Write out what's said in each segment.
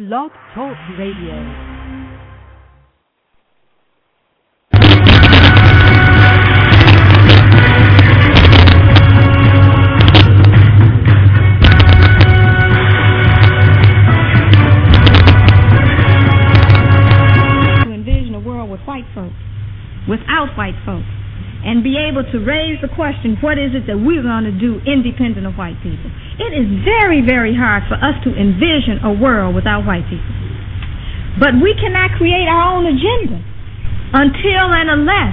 Blog Talk Radio. Able to raise the question, what is it that we're going to do independent of white people? It is very, very hard for us to envision a world without white people. But we cannot create our own agenda until and unless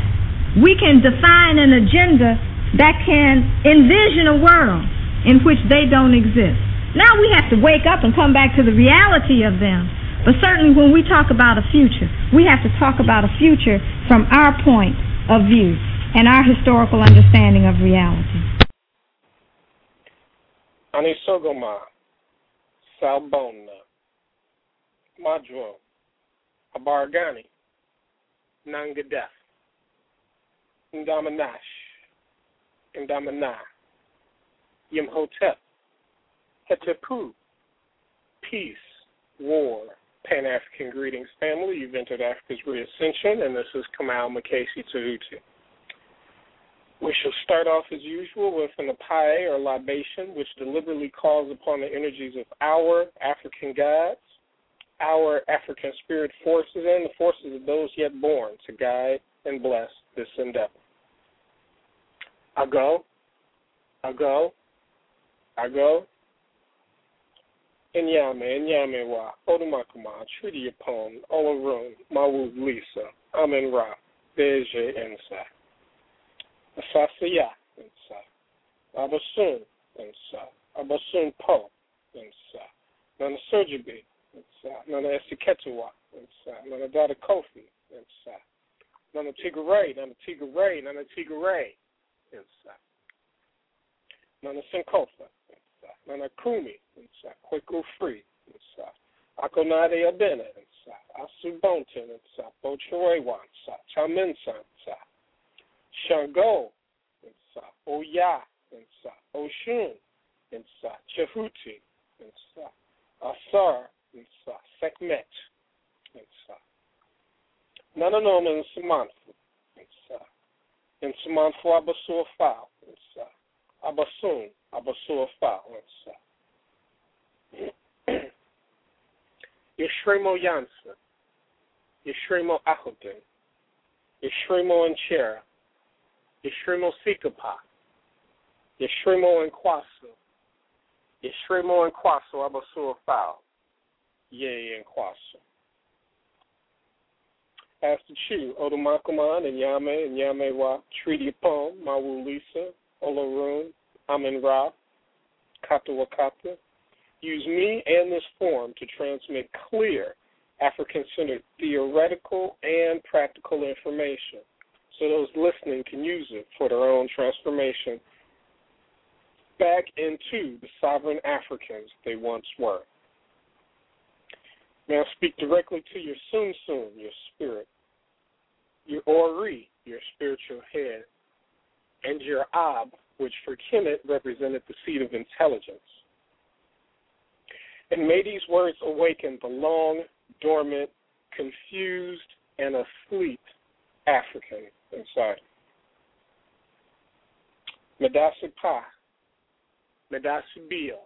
we can define an agenda that can envision a world in which they don't exist. Now we have to wake up and come back to the reality of them. But certainly when we talk about a future, we have to talk about a future from our point of view and our historical understanding of reality. Anisogoma, Salbona, Madro, Abargani, Nangadef, Ndamanash, Ndamana, Yimhotep, Hetepu, Peace, War, Pan African Greetings family. You've entered Africa's Reascension, and this is Kamal Makasi Tahuti. We shall start off as usual with an apae or libation, which deliberately calls upon the energies of our African gods, our African spirit forces, and the forces of those yet born to guide and bless this endeavor. I go, I go, I go. Inyame, Inyame wa, Odumakuma, Treaty upon, Olarun, Mawu Lisa, Amen Ra, Beje Ensa. Asasiya Ensa. Abasun Ensa. Abasun Po Ensa. Nana Surgibi Ensa. Nana Esiketua Ensa. Nana Dada Kofi Ensa. Nana Tigray, Nana Tigray, Nana Tigray Ensa. Nana Sinkofa Ensa. Nana Kumi Ensa. Kweku Free Ensa. Akonade Abena Ensa. Asubonten Ensa. Bocherewa Ensa. Chaminsa Ensa. Shango Ensa. Oya Ensa. Oshun Ensa. Chehuti Ensa. Asar Ensa. Sekmet Nsamanfu Ensa. Nsamanfu Abasur Fao Ensa. Abasun Abasur Fao Ensa. Yeshremo Yansa. Yeshremo Ahoden. Yeshremo Nchera. Yeshremo Sikapa. Yeshremo Nkwaso. Yeshremo Nkwaso Abasur Fao. Yea Nkwaso. Pastor Chu, Odumakuman, and Yame, and Yame Wa, Treaty upon, Mawu Lisa, Olarun, Amen Ra, Kata Wakata. Use me and this forum to transmit clear African centered theoretical and practical information so those listening can use it for their own transformation back into the sovereign Africans they once were. Now speak directly to your Sun Sun, your spirit, your Ori, your spiritual head, and your Ab, which for Kemet represented the seat of intelligence. And may these words awaken the long, dormant, confused, and asleep African inside. Medasi Pa, Medasi Bio,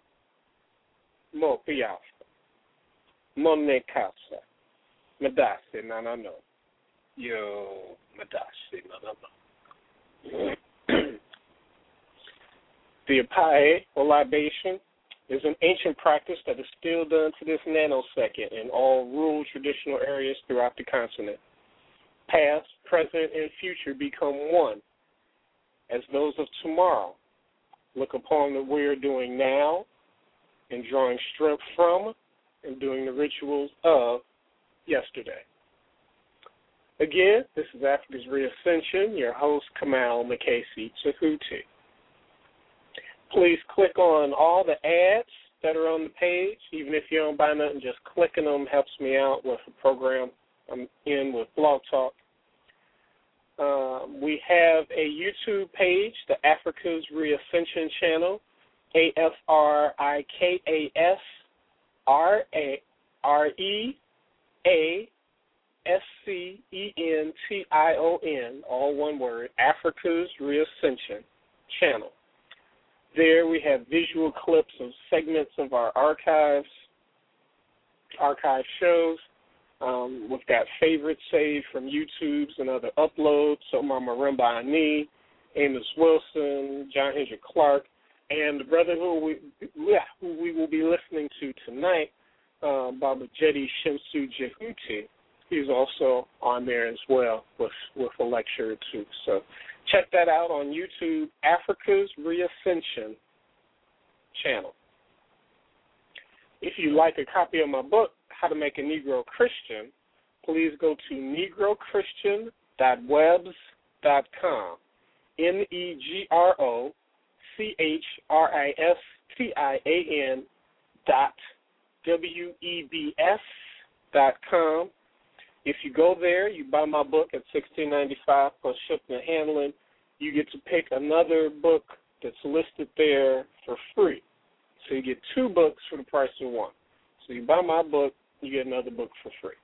Mo Piaf, Monne Casa, Medasi Nanano, Yo Medasi Nanano. The apae, or libation, is an ancient practice that is still done to this nanosecond in all rural traditional areas throughout the continent. Past, present, and future become one, as those of tomorrow look upon what we are doing now and drawing strength from and doing the rituals of yesterday. Again, this is Africa's Reascension, your host, Kamal Makasi Tahuti. Please click on all the ads that are on the page. Even if you don't buy nothing, just clicking them helps me out with the program I'm in with Blog Talk. Um, we have a YouTube page, the Africa's Reascension channel, A F R I K A S R A R E A S C E N T I O N, all one word, Africa's Reascension channel. There we have visual clips of segments of our archives, archive shows. Um, we've got favorites saved from YouTube's and other uploads. So Mama Marimba Ani, Amos Wilson, John Henrik Clarke, and the brother who we yeah, who we will be listening to tonight, uh, Baba Jedi Shemsu Jehuti. He's also on there as well with with a lecture or two. So check that out on YouTube, Africa's Reascension channel. If you'd like a copy of my book, How to Make a Negro Christian, please go to negrochristian.webs.com. N E G R O C H R I S T I A N dot W E B S dot com. If you go there, you buy my book at sixteen ninety five plus shipping and handling. You get to pick another book that's listed there for free. So you get two books for the price of one. So you buy my book, you get another book for free.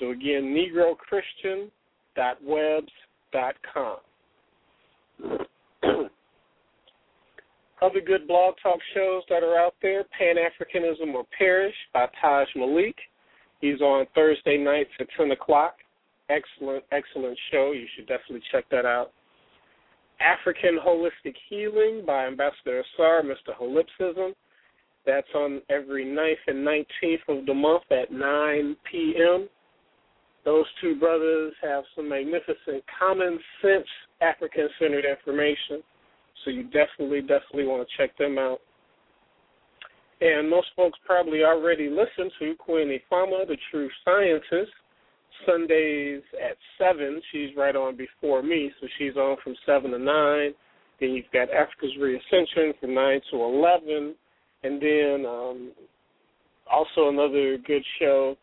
So again, negrochristian.webs.com. Other good blog talk shows that are out there Pan Africanism or Perish by Taj Malik. He's on Thursday nights at 10 o'clock. Excellent, excellent show. You should definitely check that out. African Holistic Healing by Ambassador Ausar, Mr. Holipsism. That's on every 9th and 19th of the month at 9 p.m. Those two brothers have some magnificent common sense African centered information. So you definitely, definitely want to check them out. And most folks probably already listen to Queen Ifama, the True Scientist, Sundays at 7. She's right on before me, so she's on from 7 to 9. Then you've got Africa's Reascension from 9 to 11. And then um, also another good show,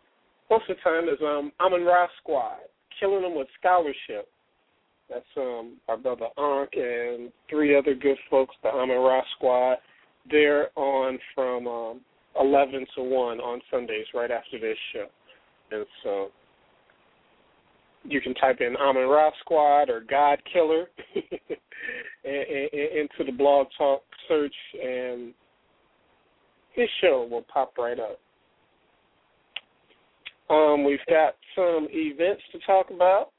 most of the time, is um, Amun Ra Squad, Killing Them with Scholarship. That's um, our brother Ankh and three other good folks, the Amun Ra Squad. They're on from um, 11 to 1 on Sundays right after this show. And so you can type in Amun Ra Squad or God Killer into the blog talk search, and this show will pop right up. Um, we've got some events to talk about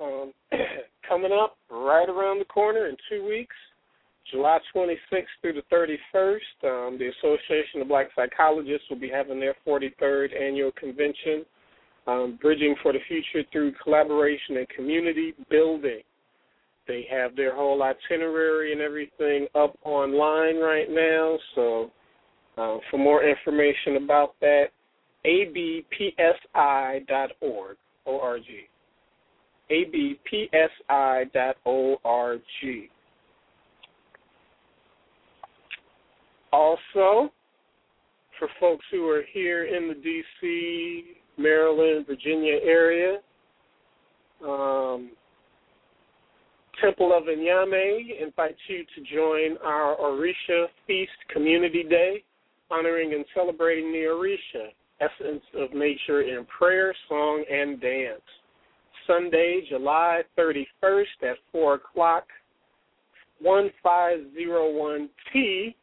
um, coming up right around the corner in two weeks. July 26th through the 31st, um, the Association of Black Psychologists will be having their 43rd annual convention, um, Bridging for the Future through Collaboration and Community Building. They have their whole itinerary and everything up online right now, so uh, for more information about that, abpsi.org, O-R-G, abpsi.org. Also, for folks who are here in the D.C., Maryland, Virginia area, um, Temple of Inyame invites you to join our Orisha Feast Community Day, honoring and celebrating the Orisha, essence of nature in prayer, song, and dance. Sunday, July 31st at 4 o'clock, 1501T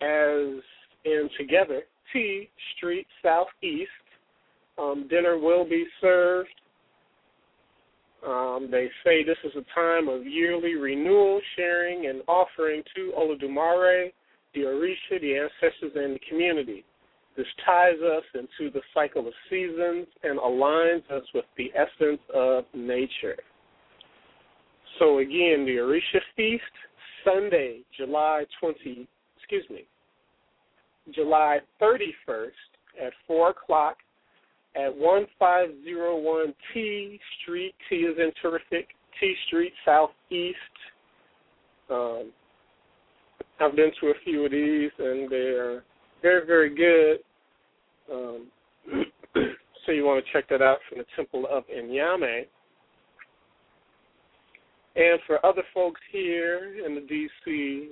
as in together, T Street Southeast. Um, dinner will be served. Um, they say this is a time of yearly renewal, sharing, and offering to Olodumare, the Orisha, the ancestors, and the community. This ties us into the cycle of seasons and aligns us with the essence of nature. So again, the Orisha Feast, Sunday, July 20, excuse me, July 31st at 4 o'clock at 1501 T Street. T is in terrific. T Street Southeast. Um, I've been to a few of these, and they're very, very good. Um, so you want to check that out from the Temple of Inyame. And for other folks here in the D.C.,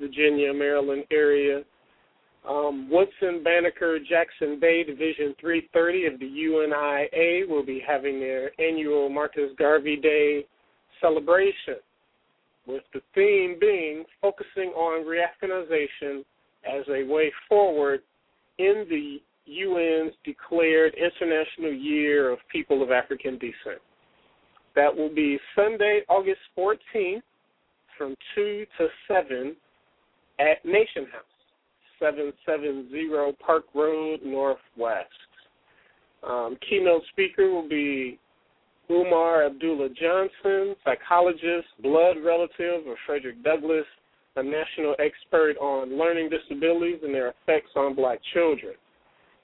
Virginia, Maryland area, Um, Woodson, Banneker, Jackson Bay, Division 330 of the UNIA will be having their annual Marcus Garvey Day celebration, with the theme being focusing on reafricanization as a way forward in the UN's declared International Year of People of African Descent. That will be Sunday, August 14th from 2 to 7 at Nation House. 770 Park Road, Northwest. Um, keynote speaker will be Umar Abdullah Johnson, psychologist, blood relative of Frederick Douglass, a national expert on learning disabilities and their effects on black children.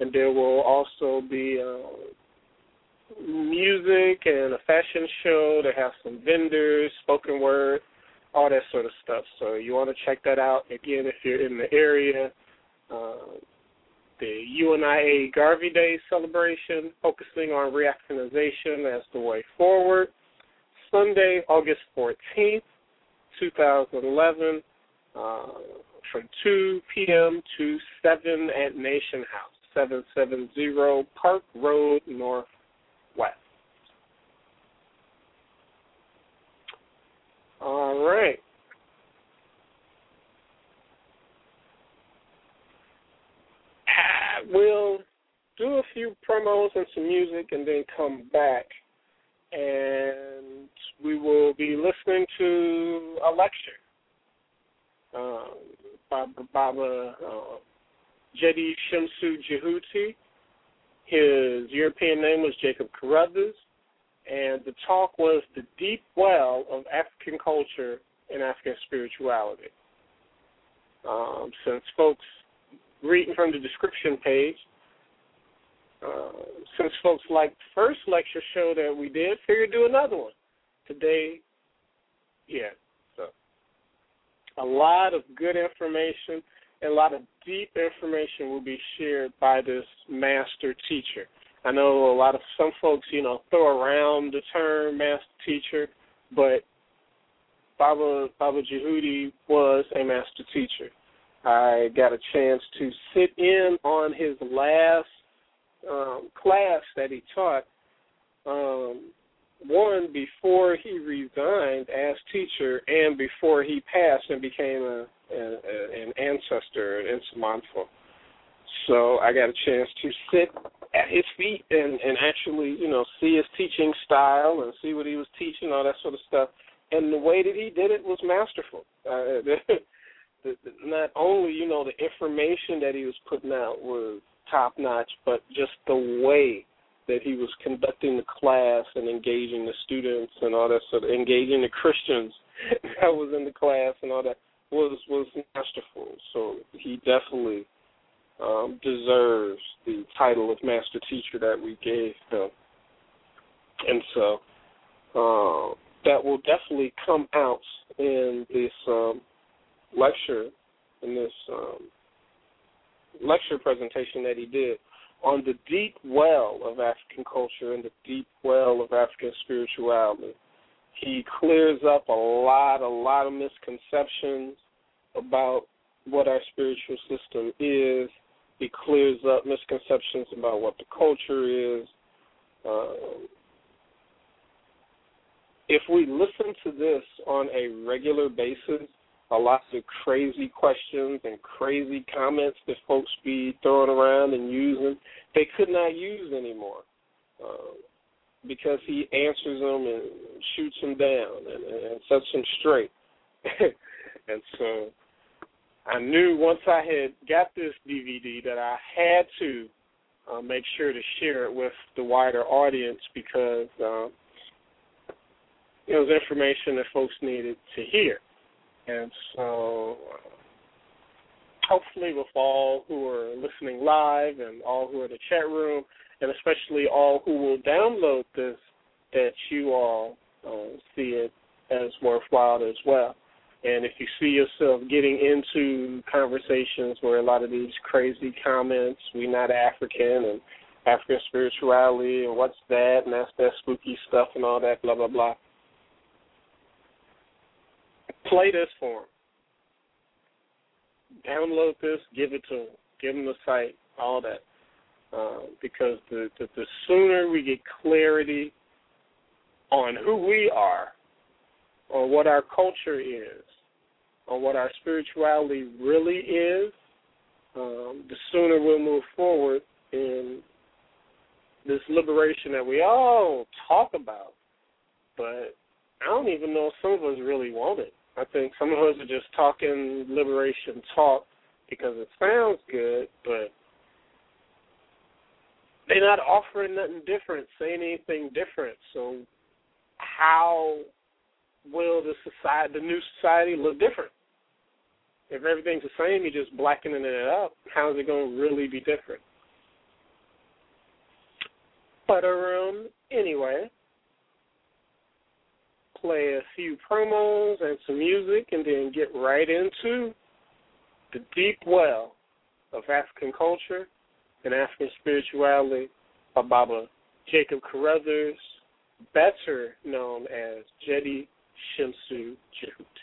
And there will also be uh, music and a fashion show. They have some vendors, spoken word, all that sort of stuff. So you want to check that out. Again, if you're in the area, uh, the UNIA Garvey Day celebration, focusing on reactionization as the way forward. Sunday, August 14th, 2011, uh, from 2 p.m. to 7 at Nation House, 770 Park Road, Northwest. All right. We'll do a few promos and some music and then come back and we will be listening to a lecture by Baba uh, Jedi Shemsu Jehuti. His European name was Jacob Carruthers, and the talk was The Deep Well of African Culture and African Spirituality. Um, since folks reading from the description page. Uh, since folks like the first lecture show that we did, figured do another one today. Yeah, so a lot of good information and a lot of deep information will be shared by this master teacher. I know a lot of some folks, you know, throw around the term master teacher, but Baba Baba Jehuti was a master teacher. I got a chance to sit in on his last um, class that he taught. Um, one before he resigned as teacher, and before he passed and became a, a, a an ancestor, an Nsamanfo. So I got a chance to sit at his feet and and actually, you know, see his teaching style and see what he was teaching, all that sort of stuff. And the way that he did it was masterful. Uh, the, the, not only you know the information that he was putting out was top notch, but just the way that he was conducting the class and engaging the students and all that sort of engaging the Christians that was in the class and all that was was masterful. So he definitely um, deserves the title of master teacher that we gave him, and so uh, that will definitely come out in this um, lecture in this um, lecture presentation that he did on the deep well of African culture and the deep well of African spirituality. He clears up a lot, a lot of misconceptions about what our spiritual system is. He clears up misconceptions about what the culture is. Um, if we listen to this on a regular basis, a lot of crazy questions and crazy comments that folks be throwing around and using, they could not use anymore um, because he answers them and shoots them down and, and sets them straight. and so I knew once I had got this DVD that I had to uh, make sure to share it with the wider audience because um, it was information that folks needed to hear. And so hopefully with all who are listening live and all who are in the chat room and especially all who will download this that you all uh, see it as worthwhile as well. And if you see yourself getting into conversations where a lot of these crazy comments, we not African and African spirituality and what's that and that's that spooky stuff and all that, blah blah blah play this for them. Download this, give it to them. give them the site, all that. Uh, because the, the the sooner we get clarity on who we are, on what our culture is, on what our spirituality really is, um, the sooner we'll move forward in this liberation that we all talk about. But I don't even know if some of us really want it. I think some of us are just talking liberation talk because it sounds good, but they're not offering nothing different, saying anything different. So how will the society, the new society, look different? If everything's the same, you're just blackening it up. How is it going to really be different? But um, anyway, play a few promos and some music, and then get right into the deep well of African culture and African spirituality by Baba Jacob Carruthers, better known as Jedi Shemsu Jehut.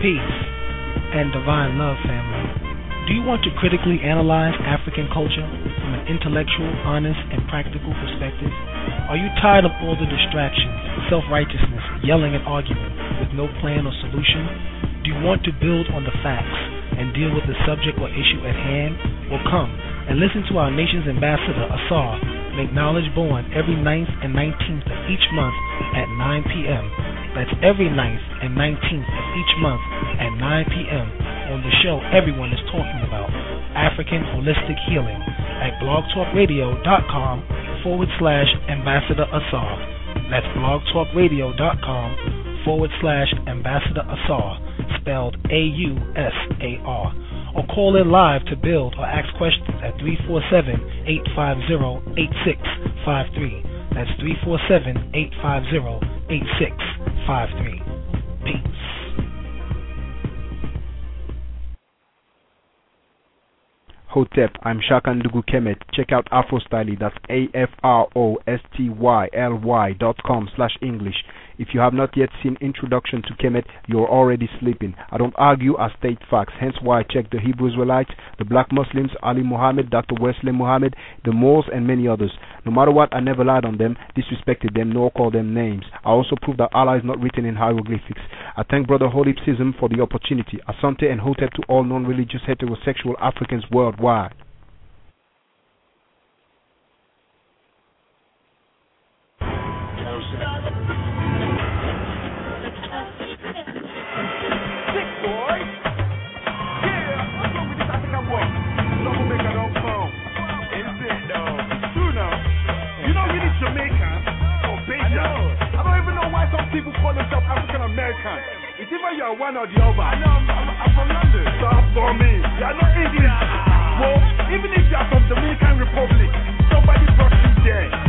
Peace and divine love, family. Do you want to critically analyze African culture from an intellectual, honest, and practical perspective? Are you tired of all the distractions, self righteousness, yelling and arguing with no plan or solution? Do you want to build on the facts and deal with the subject or issue at hand? Well, come and listen to our nation's ambassador, Ausar, make knowledge born every 9th and 19th of each month at 9 p.m. That's every 9th and 19th of each month at 9 p.m. on the show everyone is talking about, African Holistic Healing, at blogtalkradio.com forward slash Ambassador Ausar. That's blogtalkradio.com forward slash Ambassador Ausar, spelled A U S A R. Or call in live to build or ask questions at 347 850 8653. That's 347 850 8653. Peace. Hotep. I'm Shaka Ndugu Kemet. Check out Afrostyly. That's A F R O S T Y L Y dot com slash English. If you have not yet seen Introduction to Kemet, you're already sleeping. I don't argue, I state facts. Hence why I check the Hebrew Israelites, the black Muslims, Ali Muhammad, Dr. Wesley Muhammad, the Moors, and many others. No matter what, I never lied on them, disrespected them, nor called them names. I also proved that Allah is not written in hieroglyphics. I thank Brother Holipsism for the opportunity. Asante and Hotep to all non-religious heterosexual Africans worldwide. People call themselves African American. It's either you're one or the other. I know, I'm, I'm, I'm from London. Stop for me. You're not English. Well, even if you're from Dominican Republic, somebody brought you there.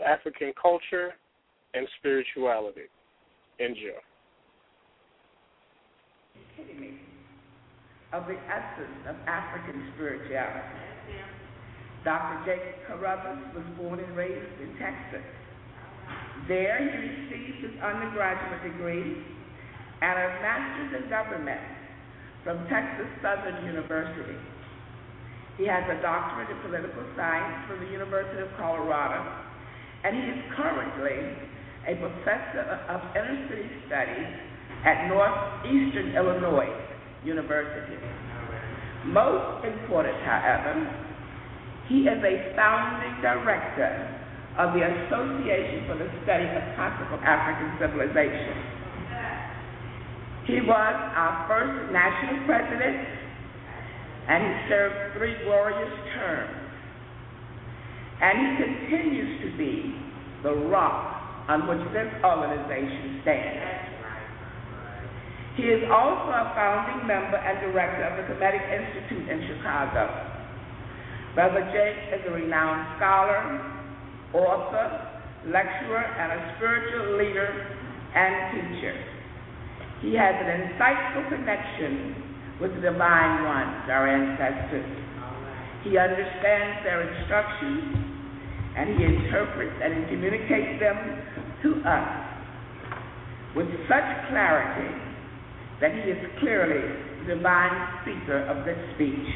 African Culture and Spirituality. Enjoy. of the essence of African spirituality. Dr. Jacob Carruthers was born and raised in Texas. There he received his undergraduate degree and a master's in government from Texas Southern University. He has a doctorate in political science from the University of Colorado, and he is currently a professor of inner city studies at Northeastern Illinois University. Most important, however, he is a founding director of the Association for the Study of Classical African Civilization. He was our first national president, and he served three glorious terms. And he continues to be the rock on which this organization stands. He is also a founding member and director of the Kemetic Institute in Chicago. Brother Jake is a renowned scholar, author, lecturer, and a spiritual leader and teacher. He has an insightful connection with the Divine Ones, our ancestors. He understands their instructions and he interprets and communicates them to us with such clarity that he is clearly the divine speaker of this speech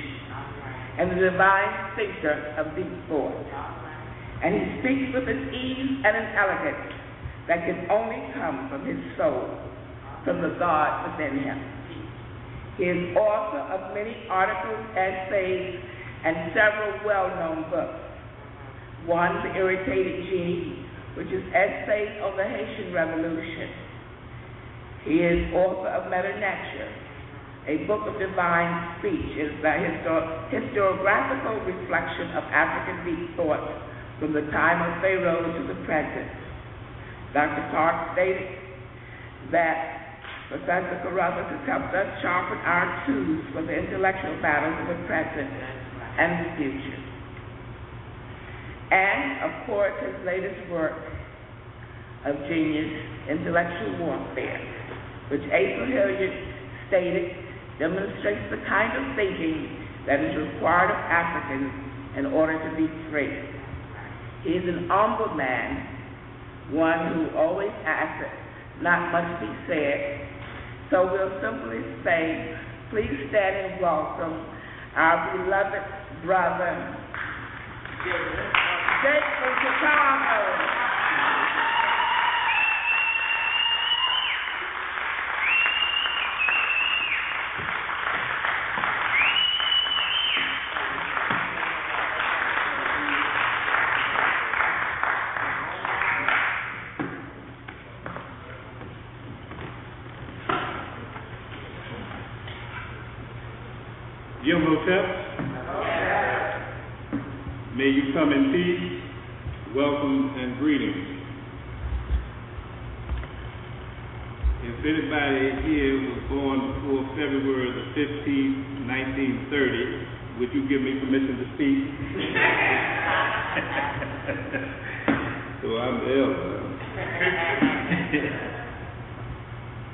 and the divine thinker of these thought. And he speaks with an ease and an elegance that can only come from his soul, from the God within him. He is author of many articles, essays, and several well-known books. One, The Irritated Genie, which is essays on the Haitian Revolution. He is author of Mdw Ntr, a book of divine speech. It is the histor- historiographical reflection of African deep thought from the time of Pharaoh to the present. Dr. Clarke stated that Professor Carruthers has helped us sharpen our tools for the intellectual battles of the present and the future. And, of course, his latest work of genius, Intellectual Warfare, which Asa Hilliard stated demonstrates the kind of thinking that is required of Africans in order to be free. He is an humble man, one who always asks not much be said, so we'll simply say, please stand and welcome our beloved brother, Jake from Chicago. May you come in peace, welcome, and greetings. If anybody here was born before February the 15th, 1930, would you give me permission to speak? so I'm the elder.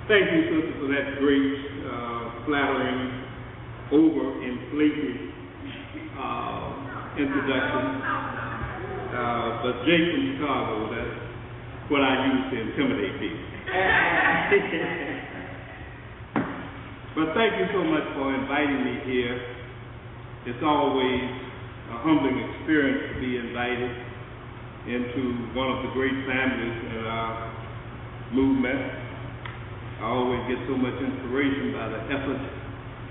Thank you, sister, for that great, uh, flattering overinflated uh, introduction. Uh, but Jake from Chicago, that's what I use to intimidate people. but thank you so much for inviting me here. It's always a humbling experience to be invited into one of the great families in our movement. I always get so much inspiration by the effort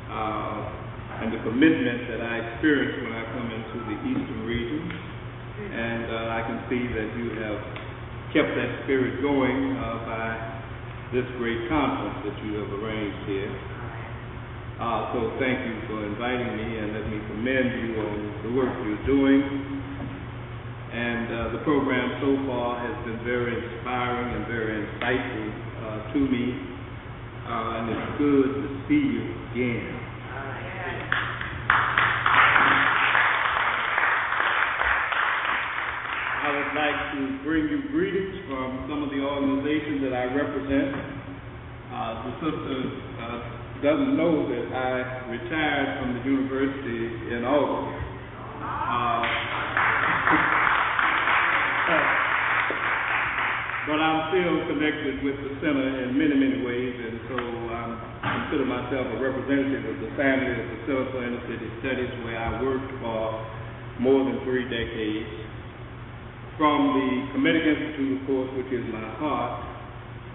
uh, and the commitment that I experience when I come into the eastern region. And uh, I can see that you have kept that spirit going uh, by this great conference that you have arranged here. Uh, so thank you for inviting me and let me commend you on the work you're doing. And uh, the program so far has been very inspiring and very insightful uh, to me. Uh, and it's good to see you again. I would like to bring you greetings from some of the organizations that I represent. Uh, the sister uh, doesn't know that I retired from the university in August. Uh, but I'm still connected with the center in many, many ways, and so I consider myself a representative of the family of the for Inner City Studies, where I worked for more than three decades. From the Kemetic Institute, of course, which is my heart,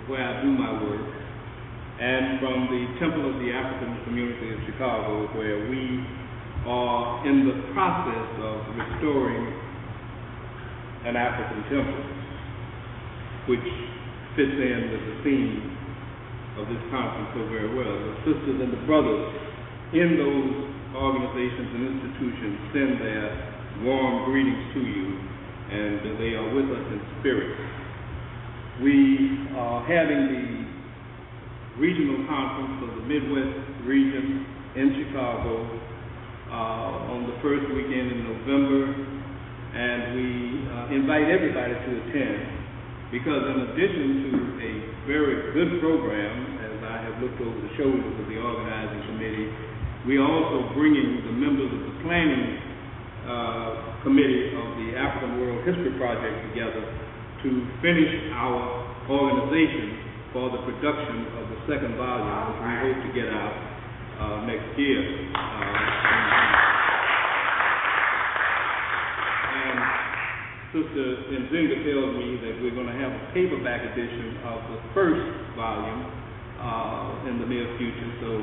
where I do my work, and from the Temple of the African Community of Chicago, where we are in the process of restoring an African temple, which fits in with the theme of this conference so very well. The sisters and the brothers in those organizations and institutions send their warm greetings to you and they are with us in spirit. We are having the regional conference of the Midwest region in Chicago uh, on the first weekend in November, and we uh, invite everybody to attend because, in addition to a very good program, as I have looked over the shoulders of the organizing committee, we are also bringing the members of the planning uh, committee of the African World History Project together to finish our organization for the production of the second volume, which we hope to get out uh, next year. Uh, and Sister Nzinga tells me that we're going to have a paperback edition of the first volume uh, in the near future. So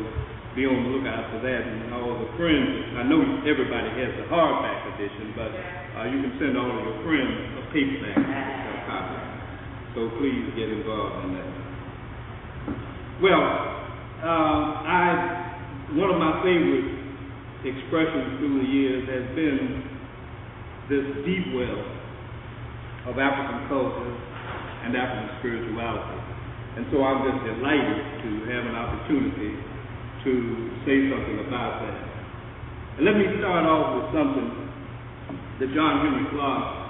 be on the lookout for that. And all the friends, I know everybody has the hardback edition, but uh, you can send all of your friends a paperback copy. So please get involved in that. Well, um, I one of my favorite expressions through the years has been this deep well of African culture and African spirituality. And so I'm just delighted to have an opportunity to say something about that. And let me start off with something that John Henrik Clarke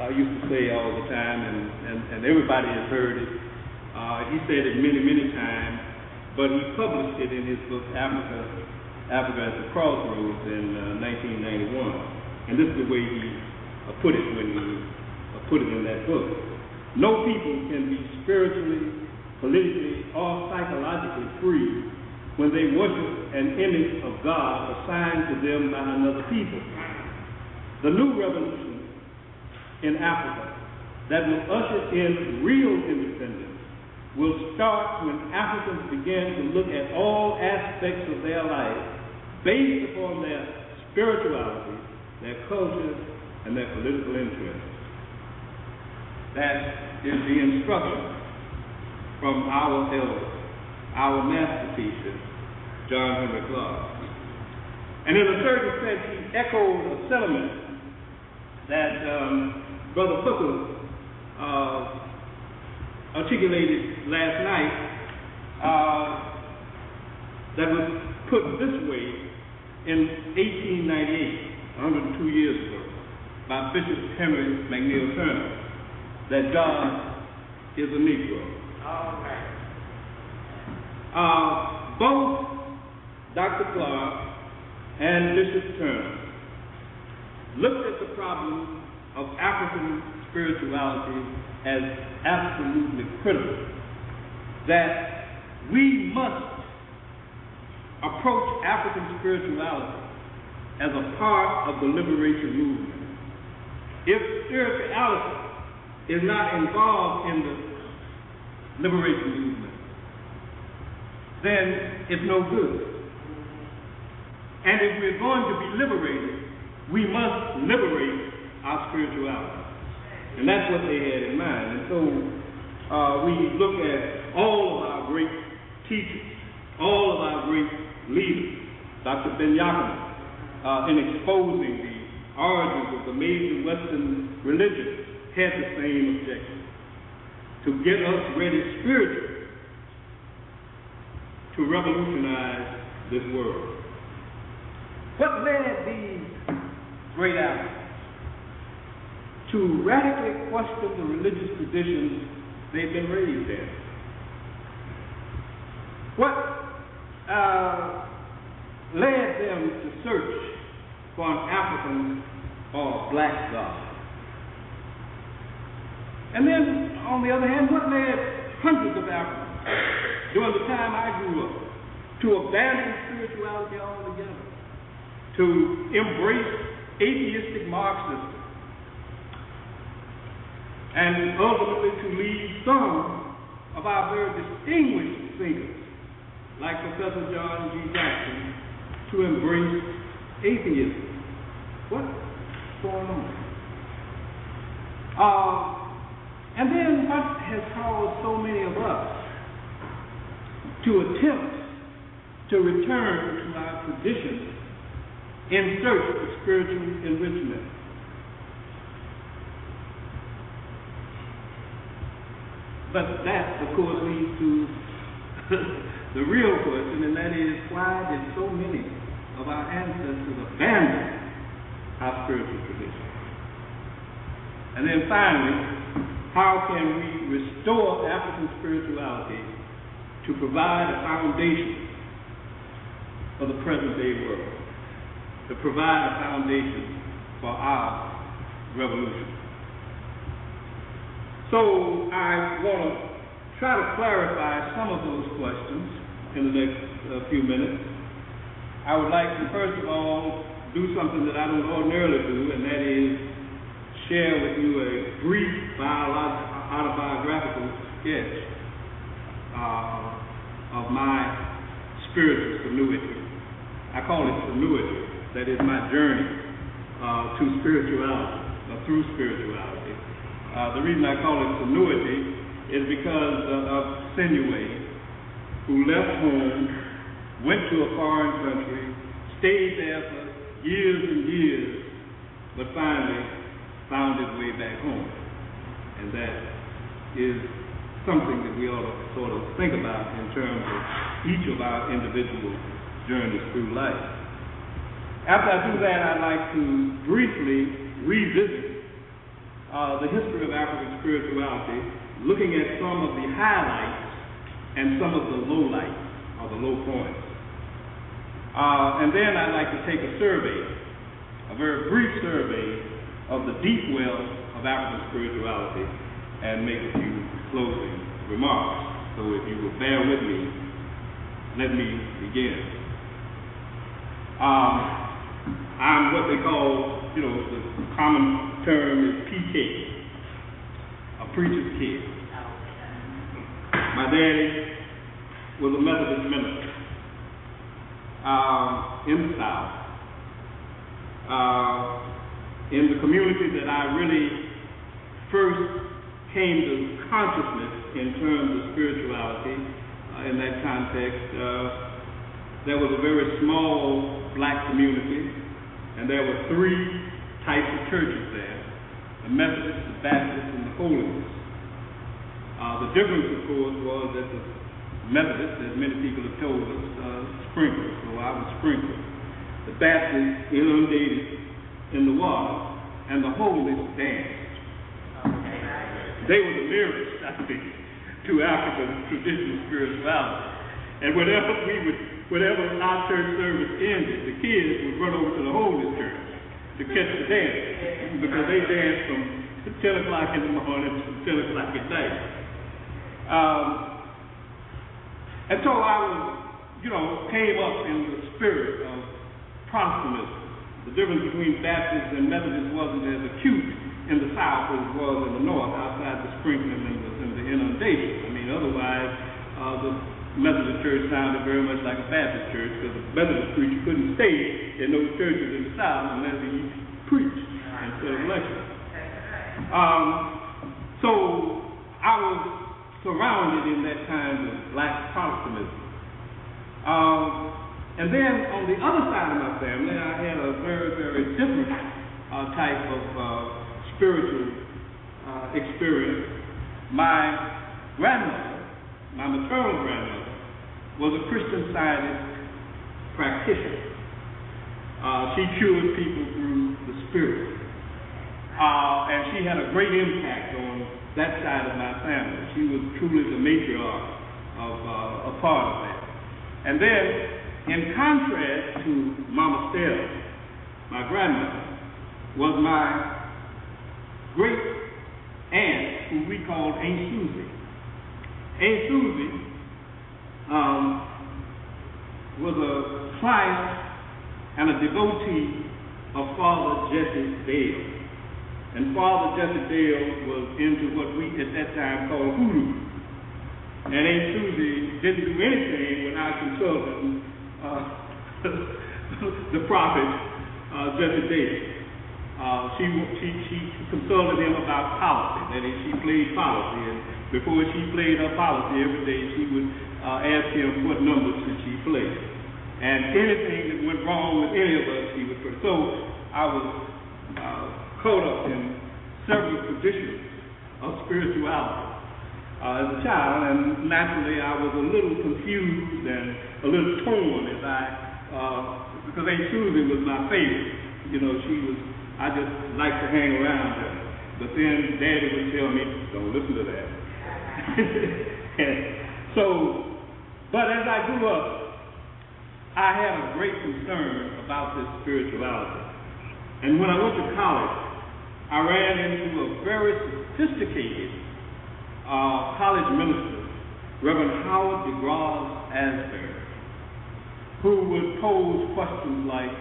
uh, used to say all the time, and, and, and everybody has heard it. Uh, he said it many, many times, but he published it in his book, Africa, Africa at the Crossroads, in uh, 1991. And this is the way he uh, put it when he put it in that book. No people can be spiritually, politically, or psychologically free when they worship an image of God assigned to them by another people. The new revolution in Africa that will usher in real independence will start when Africans begin to look at all aspects of their life based upon their spirituality, their culture, and their political interests. That is the instruction from our elders, our masterpieces, John Henrik Clarke. And in a certain sense, he echoed a sentiment that um, Brother Hooker uh, articulated last night uh, that was put this way in 1898, 102 years ago, by Bishop Henry McNeil Turner, that God is a Negro. Right. Uh, both Dr. Clarke and Bishop Turner looked at the problem of African spirituality as absolutely critical. That we must approach African spirituality as a part of the liberation movement. If spirituality is not involved in the liberation movement, then it's no good. And if we're going to be liberated, we must liberate our spirituality. And that's what they had in mind. And so uh, we look at all of our great teachers, all of our great leaders, Dr. Ben Jochannan, uh, in exposing the origins of the major Western religions, had the same objective to get us ready spiritually to revolutionize this world. What led these great Africans to radically question the religious traditions they've been raised in? What uh, led them to search for an African or black God? And then, on the other hand, what led hundreds of Africans during the time I grew up to abandon spirituality altogether? to embrace atheistic Marxism and ultimately to lead some of our very distinguished thinkers, like Professor John G. Jackson, to embrace atheism. What's going on? Uh, and then what has caused so many of us to attempt to return to our traditions in search of spiritual enrichment. But that, of course, leads to the real question, and that is why did so many of our ancestors abandon our spiritual tradition? And then finally, how can we restore African spirituality to provide a foundation for the present day world? to provide a foundation for our revolution. So I want to try to clarify some of those questions in the next uh, few minutes. I would like to first of all do something that I don't ordinarily do, and that is share with you a brief autobiographical sketch uh, of my spiritual tenuity. I call it tenuity that is my journey uh, to spirituality, or through spirituality. Uh, the reason I call it tenuity is because of Sinuhe, who left home, went to a foreign country, stayed there for years and years, but finally found his way back home. And that is something that we ought to sort of think about in terms of each of our individual journeys through life. After I do that, I'd like to briefly revisit uh, the history of African spirituality, looking at some of the highlights and some of the lowlights or the low points. Uh, and then I'd like to take a survey, a very brief survey of the deep well of African spirituality and make a few closing remarks. So if you will bear with me, let me begin. Um, I'm what they call, you know, the common term is PK, a preacher's kid. My daddy was a Methodist minister um, in the South. Uh, in the community that I really first came to consciousness in terms of spirituality, uh, in that context, uh, there was a very small black community, and there were three types of churches there the Methodist, the Baptist, and the Holiness. Uh, the difference, of course, was that the Methodist, as many people have told us, uh, sprinkled, so I was sprinkled. The Baptist inundated in the water, and the Holiness danced. They were the nearest, I think, to African traditional spirituality. And whenever we would, whenever our church service ended, the kids would run over to the Holiness church to catch the dance because they danced from 10 o'clock in the morning to 10 o'clock at night. Um, and so I was, you know, came up in the spirit of Protestantism. The difference between Baptist and Methodist wasn't as acute in the South as it was in the North, outside the sprinkling and the, and the inundation. I mean, otherwise, uh, the Methodist church sounded very much like a Baptist church because the Methodist preacher couldn't stay in those churches in the South unless he preached instead of lectured. Um, so I was surrounded in that time of black Protestantism. Um, and then on the other side of my family, I had a very, very different uh, type of uh, spiritual uh, experience. My grandmother, my maternal grandmother, was a Christian scientist practitioner. Uh, she cured people through the Spirit. Uh, and she had a great impact on that side of my family. She was truly the matriarch of uh, a part of that. And then, in contrast to Mama Stella, my grandmother, was my great aunt, who we called Aunt Susie. Aunt Susie um, was a client and a devotee of Father Jesse Dale. And Father Jesse Dale was into what we at that time called hoodoo. And Aunt Susie didn't do anything consulting uh, the prophet uh, Dale. Uh, she, she, she consulted him about policy. That is, she played policy. And before she played her policy every day, she would uh, ask him what numbers should she play. And anything that went wrong with any of us, he would put. So I was uh, caught up in several traditions of spirituality uh, as a child, and naturally I was a little confused and a little torn as I, uh, because Aunt Susie was my favorite. You know, she was, I just liked to hang around her. But then Daddy would tell me, don't listen to that. so, but as I grew up, I had a great concern about this spirituality. And when I went to college, I ran into a very sophisticated uh, college minister, Reverend Howard DeGrasse Asbury, who would pose questions like,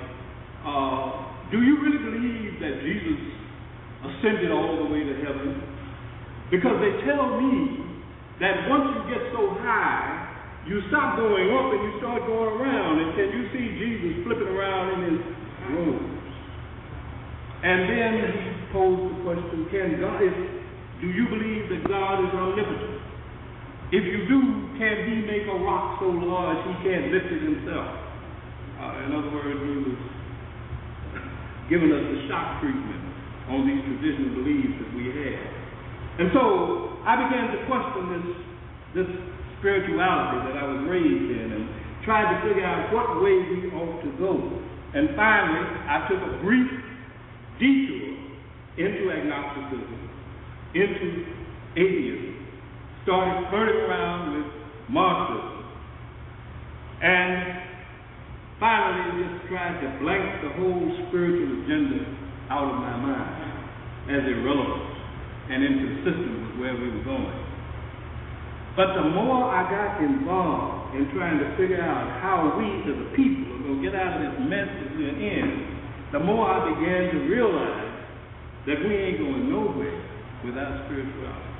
uh, do you really believe that Jesus ascended all the way to heaven? Because they tell me that once you get so high, you stop going up and you start going around. And can you see Jesus flipping around in his robes? And then he posed the question, can God is do you believe that God is omnipotent? If you do, can he make a rock so large he can't lift it himself? Uh, in other words, he was giving us the shock treatment on these traditional beliefs that we had. And so I began to question this this spirituality that I was raised in and tried to figure out what way we ought to go. And finally, I took a brief detour into agnosticism, into atheism, started flirting around with Marxism, and finally just tried to blank the whole spiritual agenda out of my mind as irrelevant and inconsistent with where we were going. But the more I got involved in trying to figure out how we as a people are going to get out of this mess that we're in, the more I began to realize that we ain't going nowhere without spirituality.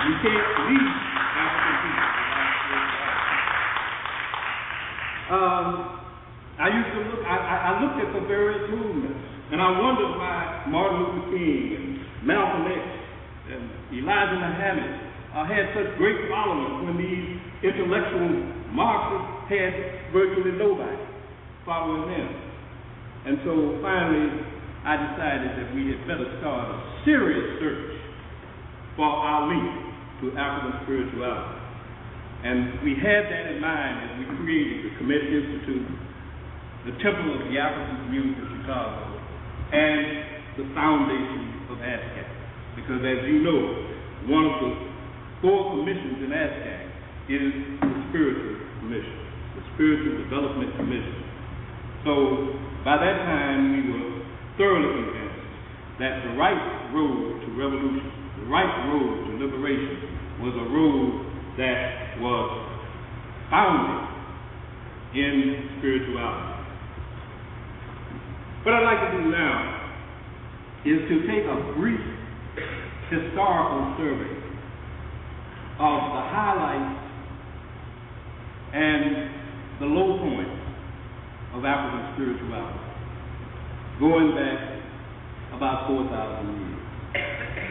We can't leave African people without spirituality. Um, I used to look, I, I looked at the various movements, and I wondered why Martin Luther King and Malcolm X and Elijah Muhammad uh, had such great followers when these intellectual Marxists had virtually nobody following them. And so finally, I decided that we had better start a serious search for our link to African spirituality. And we had that in mind as we created the Kemet Institute, the Temple of the African Community of Chicago, and the Foundation of ASCAC. Because as you know, one of the four commissions in ASCAC is the Spiritual Commission, the Spiritual Development Commission. So by that time, we were thoroughly convinced that the right road to revolution, the right road to liberation, was a road that was founded in spirituality. What I'd like to do now is to take a brief historical survey of the highlights and the low points of African spirituality, going back about 4,000 years.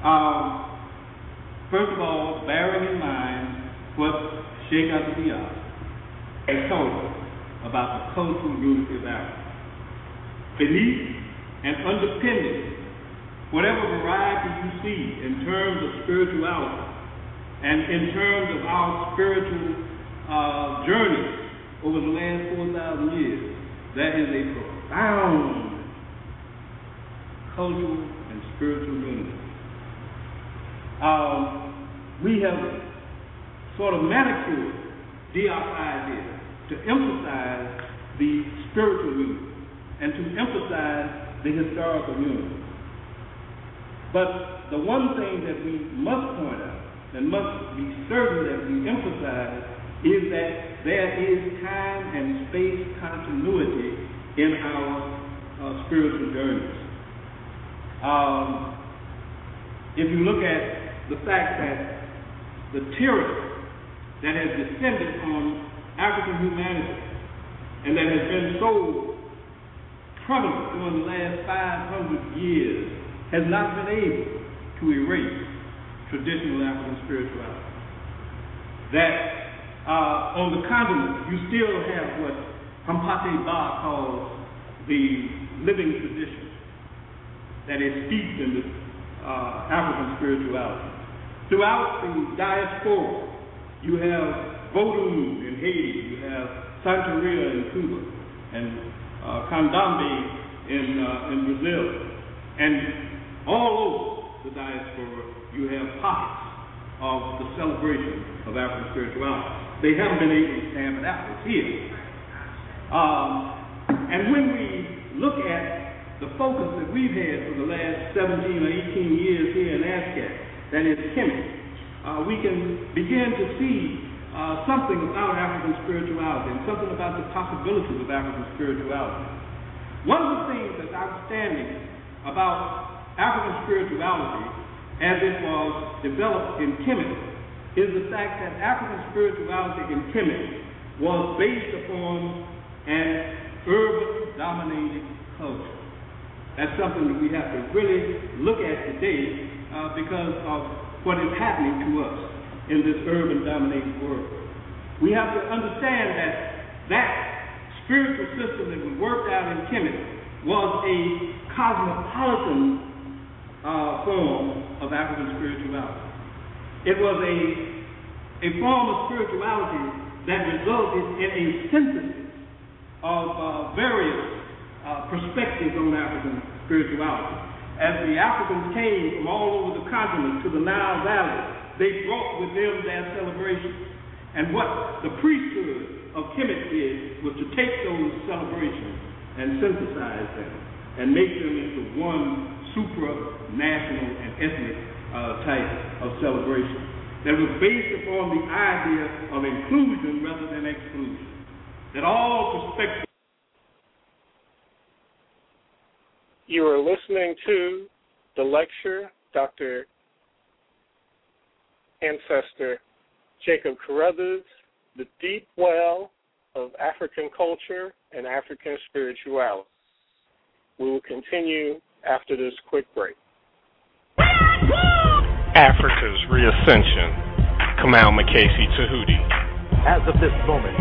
Um, first of all, bearing in mind what Sheikh Abdul has told us about the cultural unity of Africa. Beneath and underpinning whatever variety you see in terms of spirituality and in terms of our spiritual uh, journey over the last 4,000 years, that is a profound cultural and spiritual unity. Um, we have sort of manicured Diop's idea to emphasize the spiritual unity and to emphasize the historical unity. But the one thing that we must point out and must be certain that we emphasize is that there is time and space continuity in our uh, spiritual journeys. Um, if you look at the fact that the tyranny that has descended on African humanity and that has been so prevalent during the last 500 years has not been able to erase traditional African spirituality. That uh, on the continent, you still have what Hampate Ba calls the living tradition that is steeped in the uh, African spirituality. Throughout the diaspora, you have Vodou in Haiti, you have Santeria in Cuba, and uh, in, uh, in Brazil, and all over the diaspora, you have pockets of the celebration of African spirituality. They haven't been able to stamp it out. It's here. Um, and when we look at the focus that we've had for the last 17 or 18 years here in ASCAC, that is Kemet, uh, we can begin to see uh, something about African spirituality and something about the possibilities of African spirituality. One of the things that's outstanding about African spirituality as it was developed in Kemet is the fact that African spirituality in Kemet was based upon an urban dominated culture. That's something that we have to really look at today uh, because of what is happening to us in this urban dominated world. We have to understand that that spiritual system that was worked out in Kemet was a cosmopolitan uh, form of African spirituality. It was a, a form of spirituality that resulted in a synthesis of uh, various uh, perspectives on African spirituality. As the Africans came from all over the continent to the Nile Valley, they brought with them their celebrations. And what the priesthood of Kemet did was to take those celebrations and synthesize them and make them into one supranational and ethnic uh, type of celebration that was based upon the idea of inclusion rather than exclusion. That all perspectives. You are listening to the lecture, Dr. Ancestor Jacob Carruthers, The Deep Well of African Culture and African Spirituality. We will continue after this quick break. Africa's Reascension, Kamau Makasi Tahuti. As of this moment,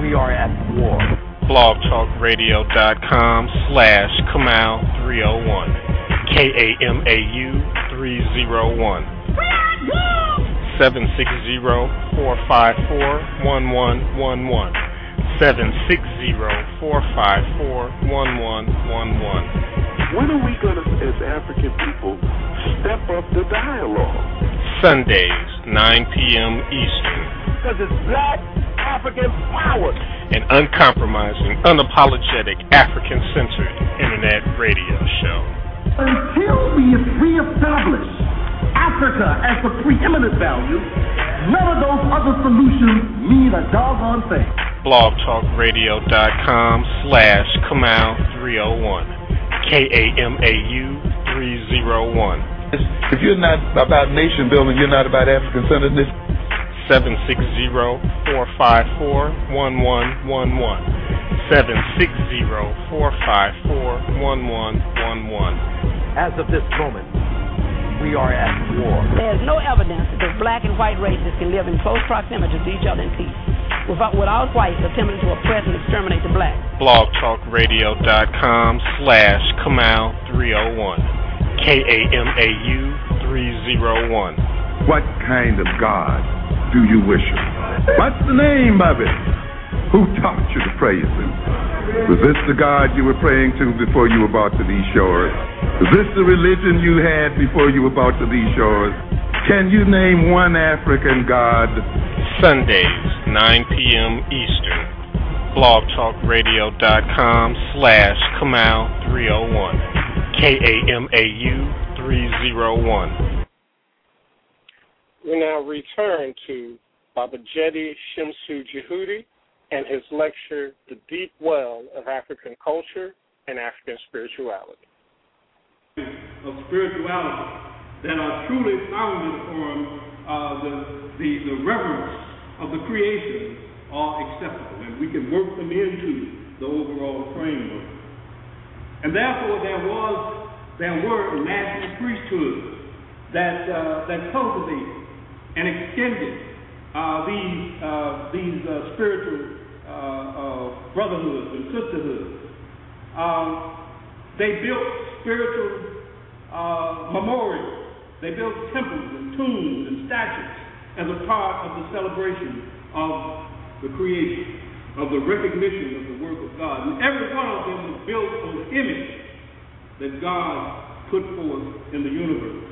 we are at war. blogtalkradio.com slash Kamau301, K-A-M-A-U 301. 760-454-1111. 760-454-1111. When are we going to, as African people, step up the dialogue? Sundays, 9 p.m. Eastern. Because it's black African power. An uncompromising, unapologetic, African-centered internet radio show. Until we reestablish Africa as the preeminent value, none of those other solutions mean a doggone thing. blogtalkradio.com slash Kamau301 K-A-M-A-U 301. If you're not about nation building, you're not about African centeredness. 760-454-1111. 760-454-1111. As of this moment, we are at war. There's no evidence that black and white races can live in close proximity to each other in peace without, without whites attempting to oppress and exterminate the black. blogtalkradio.com slash Kamau301. K-A-M-A-U 301. What kind of God do you wish worship? What's the name of it? Who taught you to praise him? Was this the God you were praying to before you were brought to these shores? Was this the religion you had before you were brought to these shores? Can you name one African God? Sundays, 9 p.m. Eastern. blogtalkradio.com slash Kamau 301. K-A-M-A-U 301. We now return to Baba Jedi Shemsu Jhehuti and his lecture, The Deep Well of African Culture and African Spirituality. Of spirituality that are truly founded on uh, the, the, the reverence of the creation are acceptable, and we can work them into the overall framework. And therefore, there was, there were national priesthoods that uh, that cultivated and extended uh, these uh, these uh, spiritual uh, uh, brotherhoods and sisterhoods. Um, they built spiritual memorials. They built temples and tombs and statues as a part of the celebration of the creation, of the recognition of the work of God. And every one of them was built on the image that God put forth in the universe.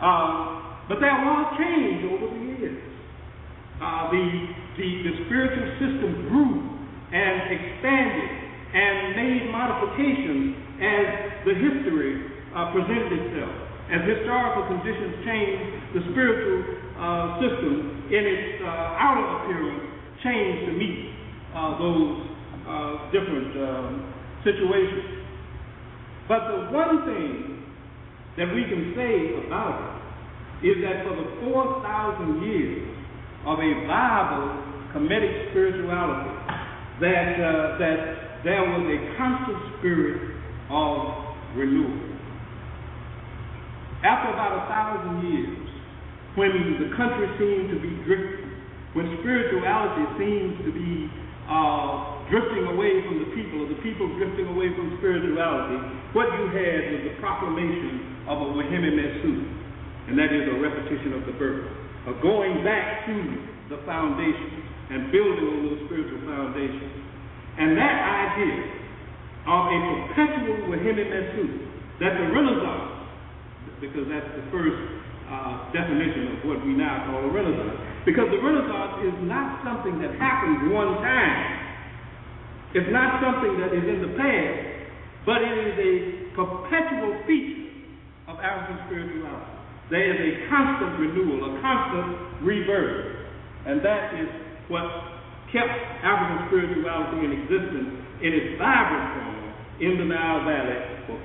Uh, but there was changed over the years. Uh, the, the, the spiritual system grew and expanded and made modifications as the history uh, presented itself. As historical conditions changed, the spiritual uh, system in its uh, outer appearance changed to meet uh, those uh, different um, situations. But the one thing that we can say about it is that for the 4,000 years of a viable Kemetic spirituality, that, uh, that there was a constant spirit of renewal. After about a thousand years, when the country seemed to be drifting, when spirituality seems to be uh, drifting away from the people, or the people drifting away from spirituality, what you had was the proclamation of a Wehem Mesu, and that is a repetition of the birth, a going back to the foundation and building on those spiritual foundations. And that idea of a perpetual Wehem Mesu, that the Renaissance, because that's the first uh, definition of what we now call a Renaissance, because the Renaissance is not something that happens one time. It's not something that is in the past, but it is a perpetual feature of African spirituality. There is a constant renewal, a constant rebirth. And that is what kept African spirituality in existence in its vibrant form in the Nile Valley for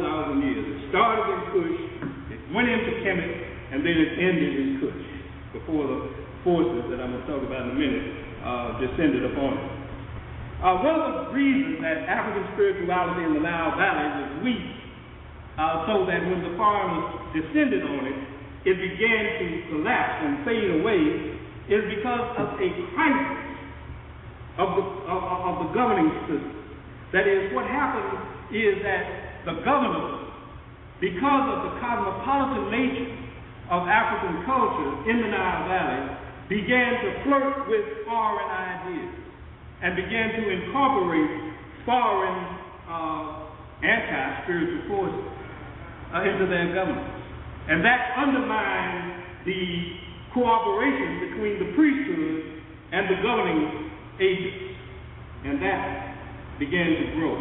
4,000 years. It started in Kush, it went into Kemet, and then it ended in Kush before the forces that I'm going to talk about in a minute uh, descended upon it. Uh, one of the reasons that African spirituality in the Nile Valley was weak, uh, so that when the foreigners descended on it, it began to collapse and fade away, is because of a crisis of the, of, of the governing system. That is, what happened is that the governors, because of the cosmopolitan nature of African culture in the Nile Valley, began to flirt with foreign ideas and began to incorporate foreign uh, anti-spiritual forces uh, into their government. And that undermined the cooperation between the priesthood and the governing agents. And that began to grow.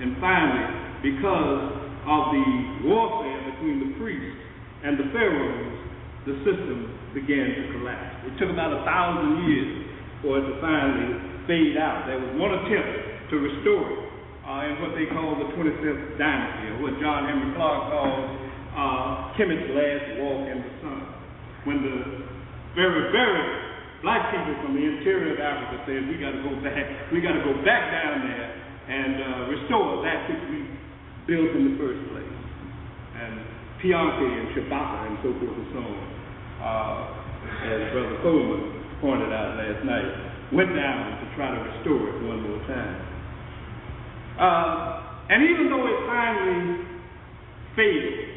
And finally, because of the warfare between the priests and the pharaohs, the system began to collapse. It took about a thousand years for it to finally fade out. There was one attempt to restore it uh, in what they call the 25th dynasty, or what John Henrik Clarke calls uh, Kemet's last walk in the sun. When the very, very black people from the interior of Africa said, we got to go back, we got to go back down there and uh, restore that which we built in the first place. And Piankhi and Shabaka and so forth and so on, uh, as Brother Coleman pointed out last night, went down to try to restore it one more time. Uh, and even though it finally failed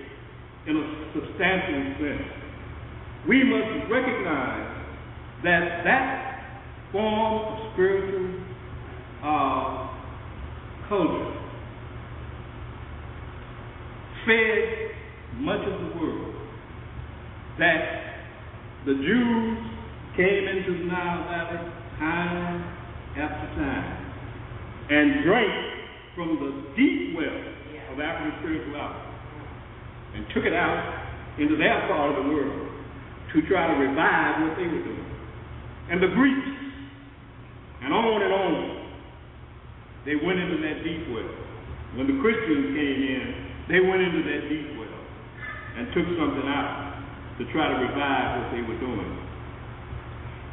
in a substantial sense, we must recognize that that form of spiritual uh, culture fed much of the world. That the Jews came into the Nile Valley time after time and drank from the deep well of African spirituality and took it out into their part of the world to try to revive what they were doing. And the Greeks, and on and on, they went into that deep well. When the Christians came in, they went into that deep well and took something out to try to revive what they were doing.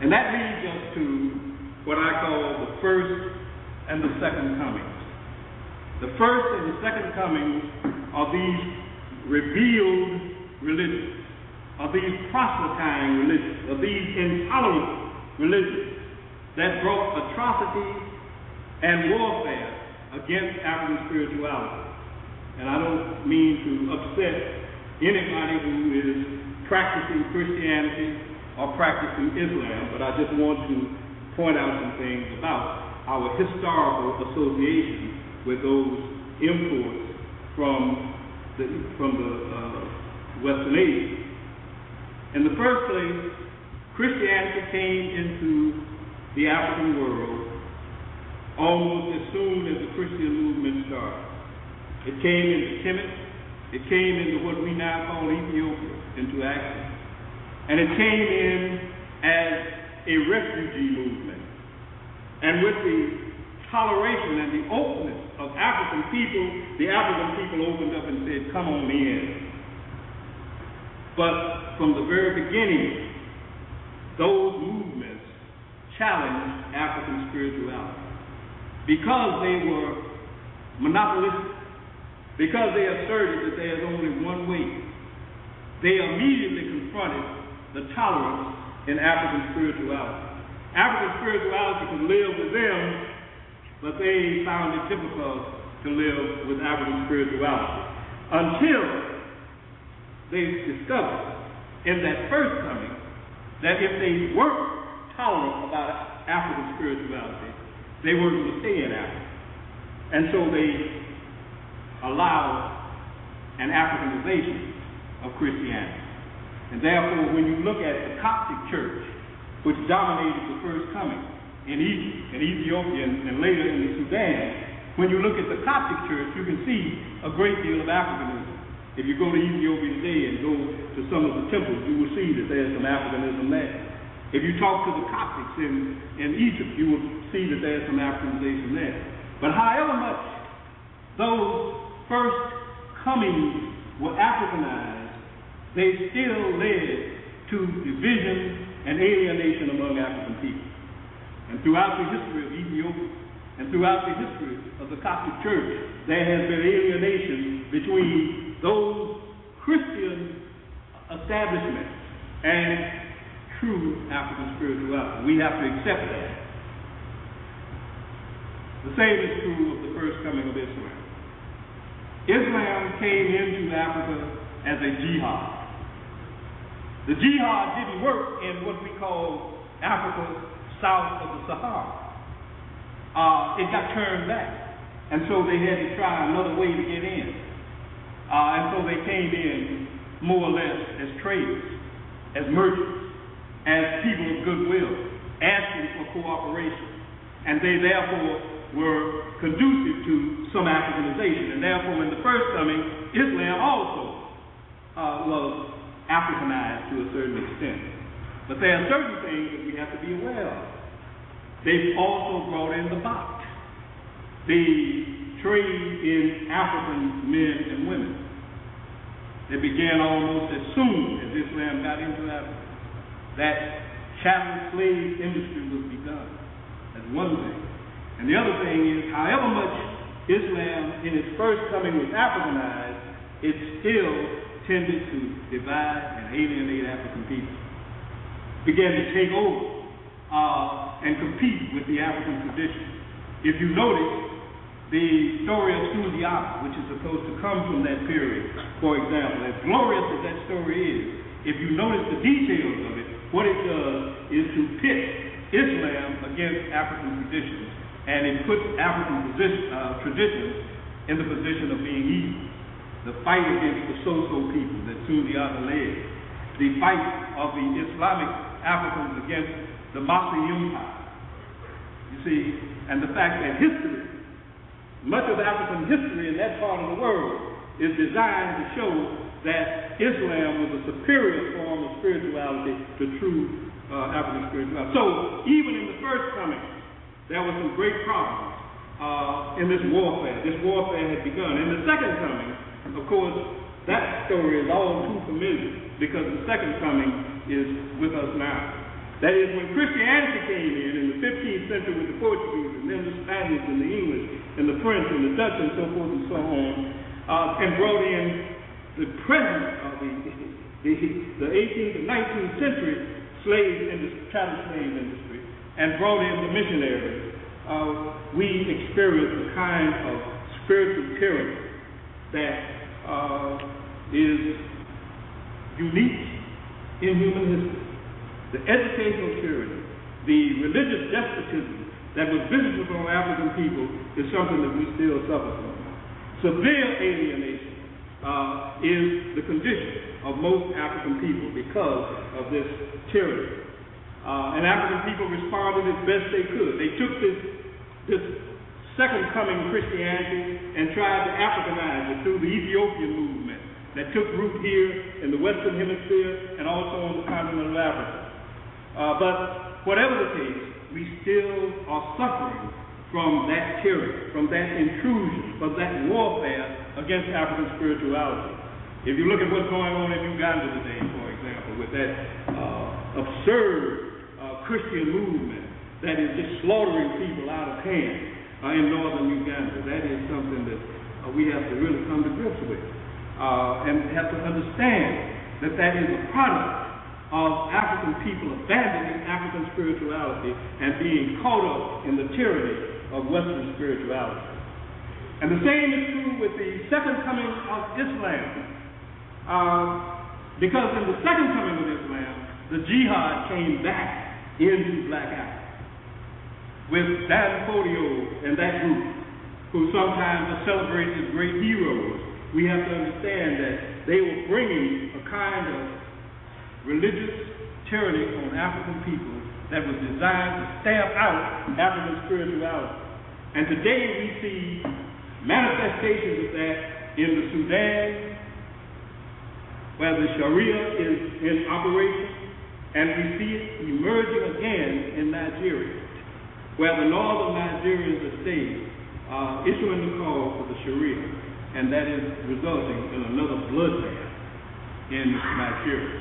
And that leads us to what I call the first and the second comings. The first and the second comings are these revealed religions, are these proselytizing religions, are these intolerant religions that brought atrocity and warfare against African spirituality. And I don't mean to upset anybody who is practicing Christianity or practicing Islam, but I just want to point out some things about our historical association with those imports from the, from the uh, Western Asia. In the first place, Christianity came into the African world almost as soon as the Christian movement started. It came into Kemet, it came into what we now call Ethiopia, into Axum. And it came in as a refugee movement. And with the toleration and the openness of African people, the African people opened up and said, Come on in. But from the very beginning, those movements challenged African spirituality because they were monopolistic, because they asserted that there is only one way. They immediately confronted the tolerance in African spirituality. African spirituality could live with them, but they found it difficult to live with African spirituality until they discovered in that first coming that if they weren't tolerant about African spirituality, they weren't going to stay in Africa. And so they allowed an Africanization of Christianity. And therefore, when you look at the Coptic church, which dominated the first coming in Egypt, in Ethiopia, and, and later in the Sudan, when you look at the Coptic church, you can see a great deal of Africanism. If you go to Ethiopia today and go to some of the temples, you will see that there's some Africanism there. If you talk to the Coptics in, in Egypt, you will see that there's some Africanization there. But however much those first comings were Africanized, they still led to division and alienation among African people. And throughout the history of Ethiopia and throughout the history of the Coptic Church, there has been alienation between those Christian establishments and true African spirituality. We have to accept that. The same is true of the first coming of Islam. Islam came into Africa as a jihad. The jihad didn't work in what we call Africa south of the Sahara. Uh, it got turned back. And so they had to try another way to get in. Uh, and so they came in more or less as traders, as merchants, as people of goodwill, asking for cooperation. And they therefore were conducive to some Africanization. And therefore, in the first coming, Islam also uh, was Africanized to a certain extent. But there are certain things that we have to be aware of. They've also brought in the Ba'ath, the trade in African men and women. It began almost as soon as Islam got into Africa. That chattel slave industry was begun. That's one thing. And the other thing is, however much Islam in its first coming was Africanized, it still tended to divide and alienate African people. Began to take over uh, and compete with the African tradition. If you notice, the story of Sundiata, which is supposed to come from that period, for example, as glorious as that story is, if you notice the details of it, what it does is to pit Islam against African traditions, and it puts African position, uh, traditions in the position of being evil. The fight against the Soso people that Sundiata led, the fight of the Islamic Africans against the Masri Empire. You see, and the fact that history, much of African history in that part of the world, is designed to show that Islam was a superior form of spirituality to true uh, African spirituality. So, even in the first coming, there were some great problems uh, in this warfare. This warfare had begun. In the second coming, of course, that story is all too familiar because the second coming is with us now. That is, when Christianity came in in the 15th century with the Portuguese, and then the Spanish and the English and the French and the Dutch and so forth and so on, uh, and brought in the present of the, the, the 18th and 19th century slave industry, chattel slave industry, and brought in the missionaries, uh, we experienced a kind of spiritual tyranny that uh, is unique in human history. The educational tyranny, the religious despotism that was visited on African people is something that we still suffer from. Severe alienation uh, is the condition of most African people because of this tyranny. Uh, and African people responded as best they could. They took this, this second coming Christianity and tried to Africanize it through the Ethiopian movement that took root here in the Western Hemisphere and also on the continent of Africa. Uh, but whatever the case, we still are suffering from that tyranny, from that intrusion, from that warfare against African spirituality. If you look at what's going on in Uganda today, for example, with that uh, absurd uh, Christian movement that is just slaughtering people out of hand uh, in northern Uganda, that is something that uh, we have to really come to grips with uh, and have to understand that that is a product of African people abandoning African spirituality and being caught up in the tyranny of Western spirituality. And the same is true with the second coming of Islam. Uh, Because in the second coming of Islam, the jihad came back into Black Africa with Dan Fodio and that group, who sometimes are celebrated as great heroes. We have to understand that they were bringing a kind of religious tyranny on African people that was designed to stamp out African spirituality. And today we see manifestations of that in the Sudan, where the Sharia is in operation, and we see it emerging again in Nigeria, where the northern Nigerians are staying, uh, issuing the call for the Sharia, and that is resulting in another bloodbath in Nigeria.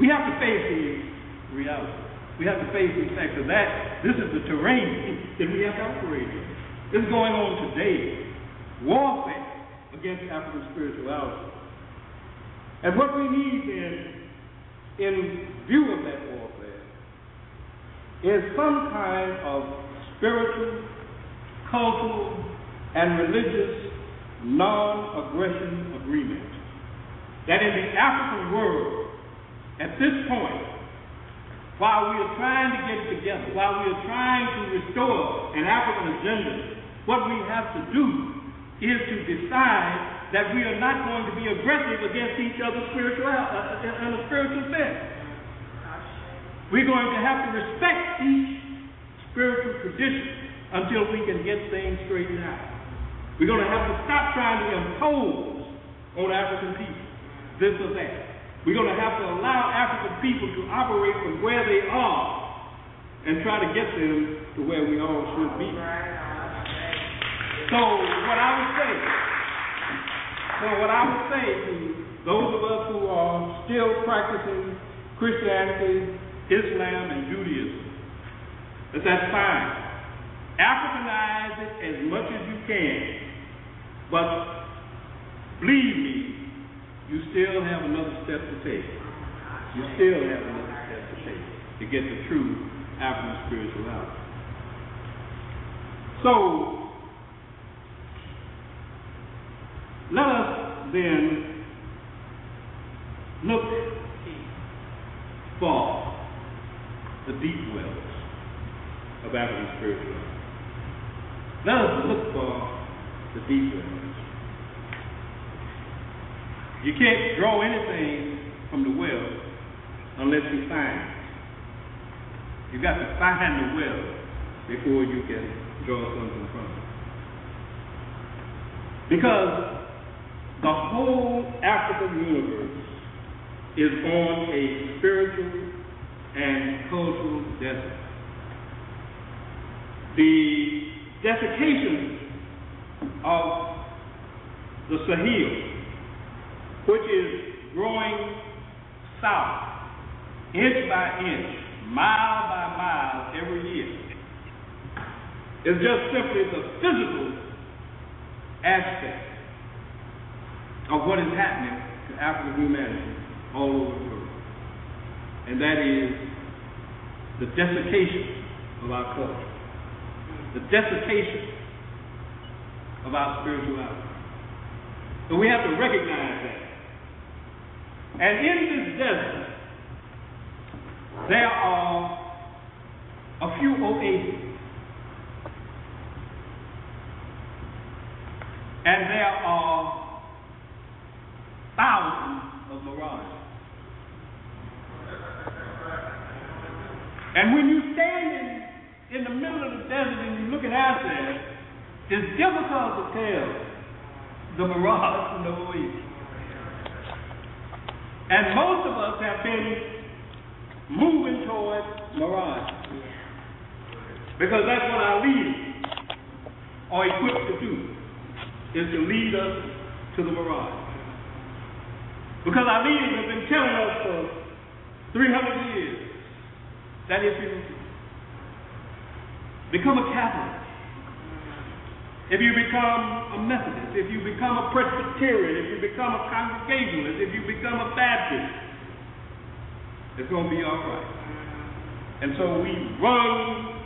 We have to face these realities. We have to face these facts of that. This is the terrain that we have to operate in. Is going on today. Warfare against African spirituality. And what we need then, in view of that warfare, is some kind of spiritual, cultural, and religious non-aggression agreement. That in the African world, at this point, while we are trying to get together, while we are trying to restore an African agenda, what we have to do is to decide that we are not going to be aggressive against each other spiritual uh, in a spiritual sense. We're going to have to respect each spiritual tradition until we can get things straightened out. We're going to have to stop trying to impose on African people this or that. We're going to have to allow African people to operate from where they are and try to get them to where we all should be. So what I would say, so what I would say to those of us who are still practicing Christianity, Islam, and Judaism, is that's fine. Africanize it as much as you can, but believe me, you still have another step to take. You still have another step to take to get the true African spirituality. So, let us then look for the deep wells of African spirituality. Let us look for the wells. You can't draw anything from the well unless you find it. You got to find the well before you can draw something from it. Because the whole African universe is on a spiritual and cultural desert. The desiccation of the Sahel which is growing south, inch by inch, mile by mile every year, is just simply the physical aspect of what is happening to African humanity all over the world. And that is the desiccation of our culture, the desiccation of our spirituality. So we have to recognize that. And in this desert, there are a few oases. And there are thousands of mirages. And when you stand in, in the middle of the desert and you're looking out there, it's difficult to tell the mirage from the oasis. And most of us have been moving toward mirage. Because that's what our leaders are equipped to do, is to lead us to the mirage. Because our leaders have been telling us for 300 years that if you become a Catholic, if you become a Methodist, if you become a Presbyterian, if you become a Congregationalist, if you become a Baptist, it's going to be all right. And so we run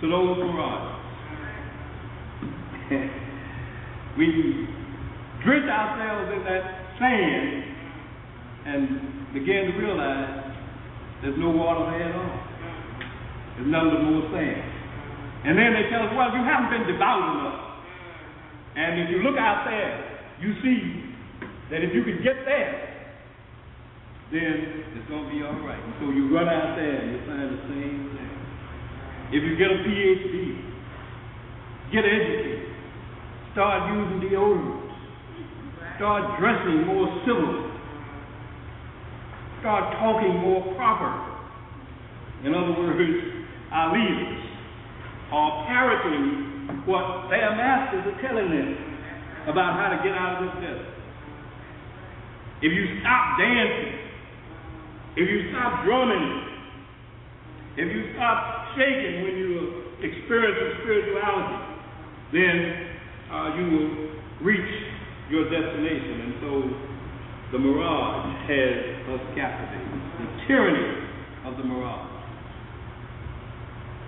to those mirages. we drench ourselves in that sand and began to realize there's no water there at all. There's nothing but more sand. And then they tell us, well, you haven't been devout enough. And if you look out there, you see that if you can get there, then it's going to be all right. And so you run out there and you find the same thing. If you get a PhD, get educated, start using deodorants, start dressing more civil, start talking more proper. In other words, our leaders are parroting what their masters are telling them about how to get out of this mess. If you stop dancing, if you stop drumming, if you stop shaking when you experience spirituality, then uh, you will reach your destination. And so the mirage has us captivated. The tyranny of the mirage.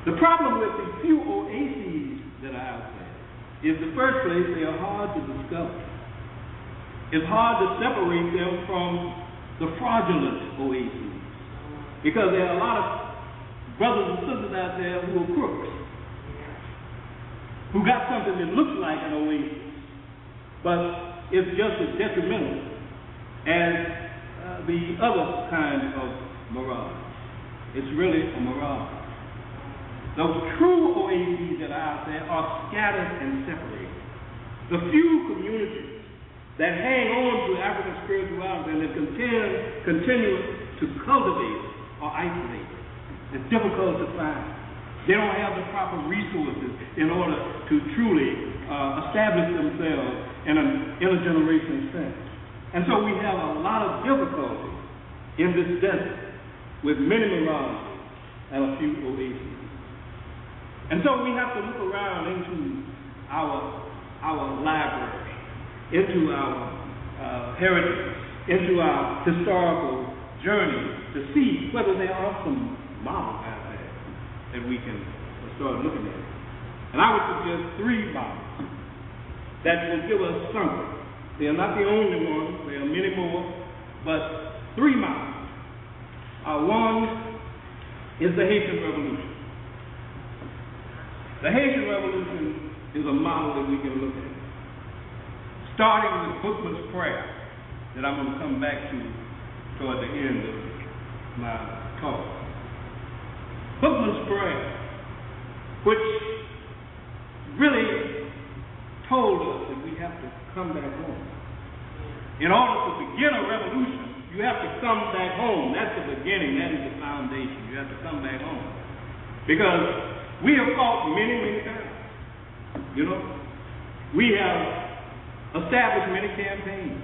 The problem with the few oases that are out there is, the first place, they are hard to discover. It's hard to separate them from the fraudulent oases because there are a lot of brothers and sisters out there who are crooks, who got something that looks like an oasis, but it's just as detrimental as uh, the other kind of mirage. It's really a mirage. Those true oases that are out there are scattered and separated. The few communities that hang on to African spirituality and that continue, continue to cultivate are isolated. It's difficult to find. They don't have the proper resources in order to truly uh, establish themselves in an intergenerational sense. And so we have a lot of difficulty in this desert with many mirages and a few oases. And so we have to look around into our our library, into our uh, heritage, into our historical journey to see whether there are some models out there that we can start looking at. And I would suggest three models that will give us something. They are not the only ones, there are many more, but three models. Uh, one is the Haitian Revolution. The Haitian Revolution is a model that we can look at. Starting with Bookman's prayer, that I'm going to come back to toward the end of my talk. Bookman's prayer, which really told us that we have to come back home. In order to begin a revolution, you have to come back home. That's the beginning, that is the foundation. You have to come back home. Because we have fought many, many times. You know, we have established many campaigns.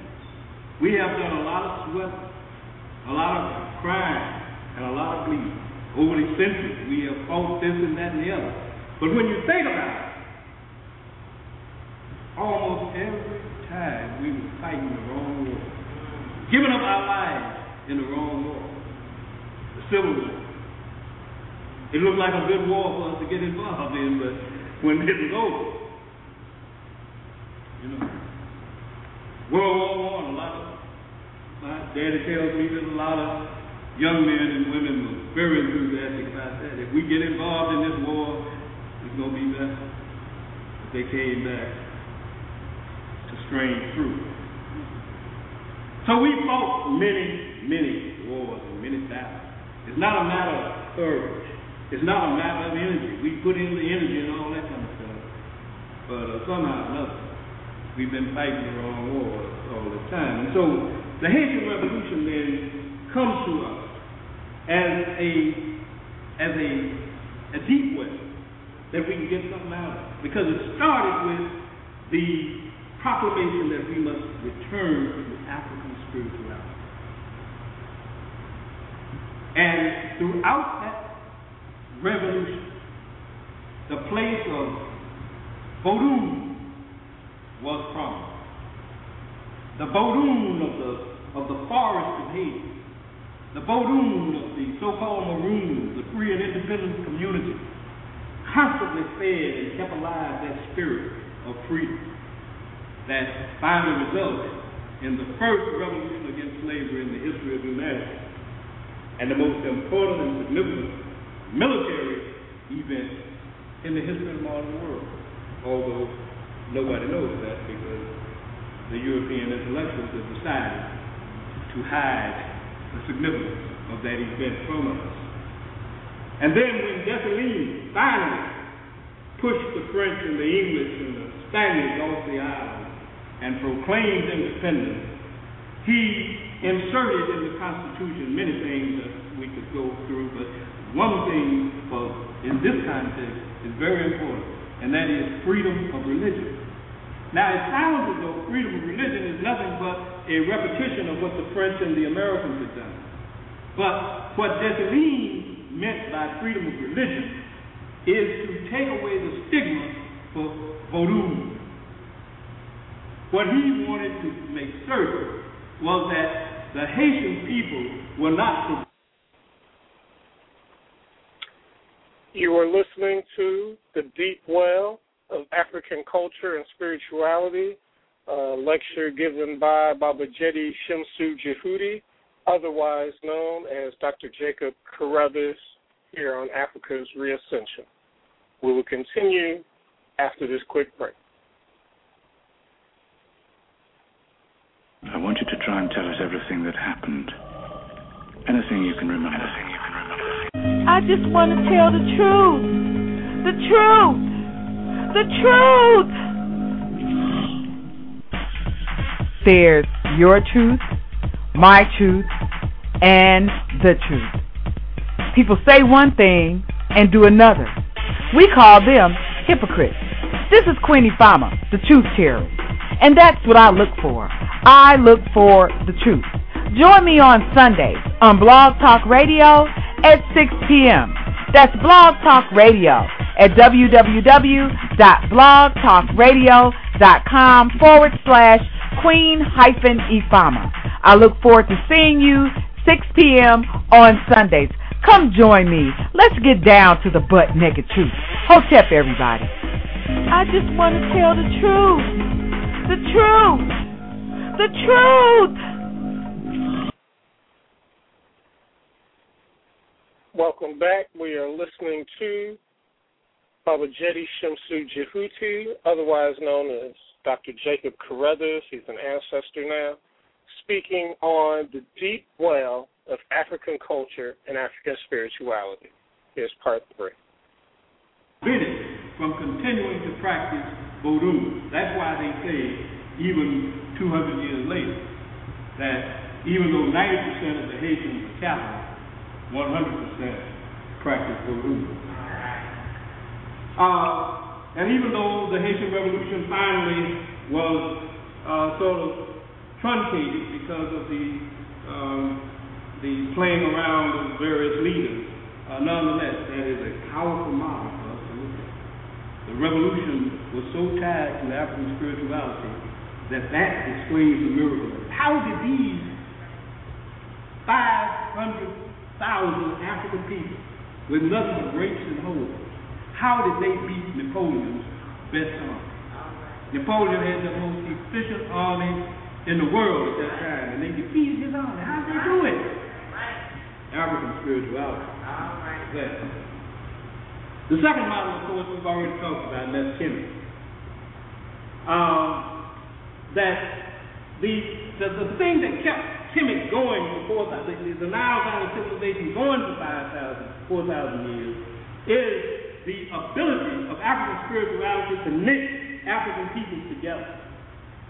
We have done a lot of sweat, a lot of crime, and a lot of bleeding. Over the centuries, we have fought this and that and the other. But when you think about it, almost every time we were fighting the wrong war, giving up our lives in the wrong war, the Civil War. It looked like a good war for us to get involved in, but when it was over, you know, World War One, a lot of my daddy tells me that a lot of young men and women were very enthusiastic about that. If we get involved in this war, it's gonna be better. But they came back to strain through. So we fought many, many wars and many battles. It's not a matter of courage. It's not a matter of energy. We put in the energy and all that kind of stuff. But uh, somehow or another, we've been fighting the wrong war all the time. And so the Haitian Revolution then comes to us as a as a a deep well that we can get something out of. Because it started with the proclamation that we must return to the African spirituality. And throughout that revolution, the place of Vodou was promised. The Vodou of the of the forest of Haiti, the Vodou of the so-called Maroons, the free and independent community, constantly fed and kept alive that spirit of freedom that finally resulted in the first revolution against slavery in the history of humanity, and the most important and significant military event in the history of the modern world. Although nobody knows that because the European intellectuals have decided to hide the significance of that event from us. And then when Dessalines finally pushed the French and the English and the Spaniards off the island and proclaimed independence, he inserted in the Constitution many things that we could go through, but one thing well, in this context is very important, and that is freedom of religion. Now, it sounds as though freedom of religion is nothing but a repetition of what the French and the Americans had done. But what Dessalines meant by freedom of religion is to take away the stigma for vodou. What he wanted to make certain was that the Haitian people were not. You are listening to The Deep Well of African Culture and Spirituality, a lecture given by Baba Jedi Shemsu Jhehuti, otherwise known as Dr. Jacob Carruthers, here on Africa's Reascension. We will continue after this quick break. I want you to try and tell us everything that happened. Anything you can remember. Anything you can remember. I just want to tell the truth. The truth. The truth. There's your truth, my truth, and the truth. People say one thing and do another. We call them hypocrites. This is Queen Ifama, the truth teller. And that's what I look for. I look for the truth. Join me on Sundays on Blog Talk Radio at 6 p.m. That's Blog Talk Radio at www.blogtalkradio.com forward slash queen hyphen Ifama. I look forward to seeing you 6 p.m. on Sundays. Come join me. Let's get down to the butt naked truth. Hotep, everybody. I just want to tell the truth. The truth. The truth. Welcome back. We are listening to Baba Jedi Shemsu Jhehuti, otherwise known as Dr. Jacob Carruthers. He's an ancestor now, speaking on the deep well of African culture and African spirituality. Here's part three. Prevented from continuing to practice vodou. That's why they say, even 200 years later, that even though 90% of the Haitians are Catholic, 100% practice vodou. Uh, and even though the Haitian Revolution finally was uh, sort of truncated because of the um, the playing around of various leaders, uh, nonetheless, that is a powerful model for us to look at. The revolution was so tied to African spirituality that that explains the miracle. How did these 500,000 African people with nothing but grapes and holes. how did they beat Napoleon's best army? Napoleon had the most efficient army in the world at that time, and they defeated his army. How did they do it? African spirituality. That. The second model, of course, we've already talked about, and that's Kemet. Um, that the, the the thing that kept Going for 4,000, the, the Nile Valley civilization going for 5,000, 4,000 years, is the ability of African spirituality to knit African peoples together.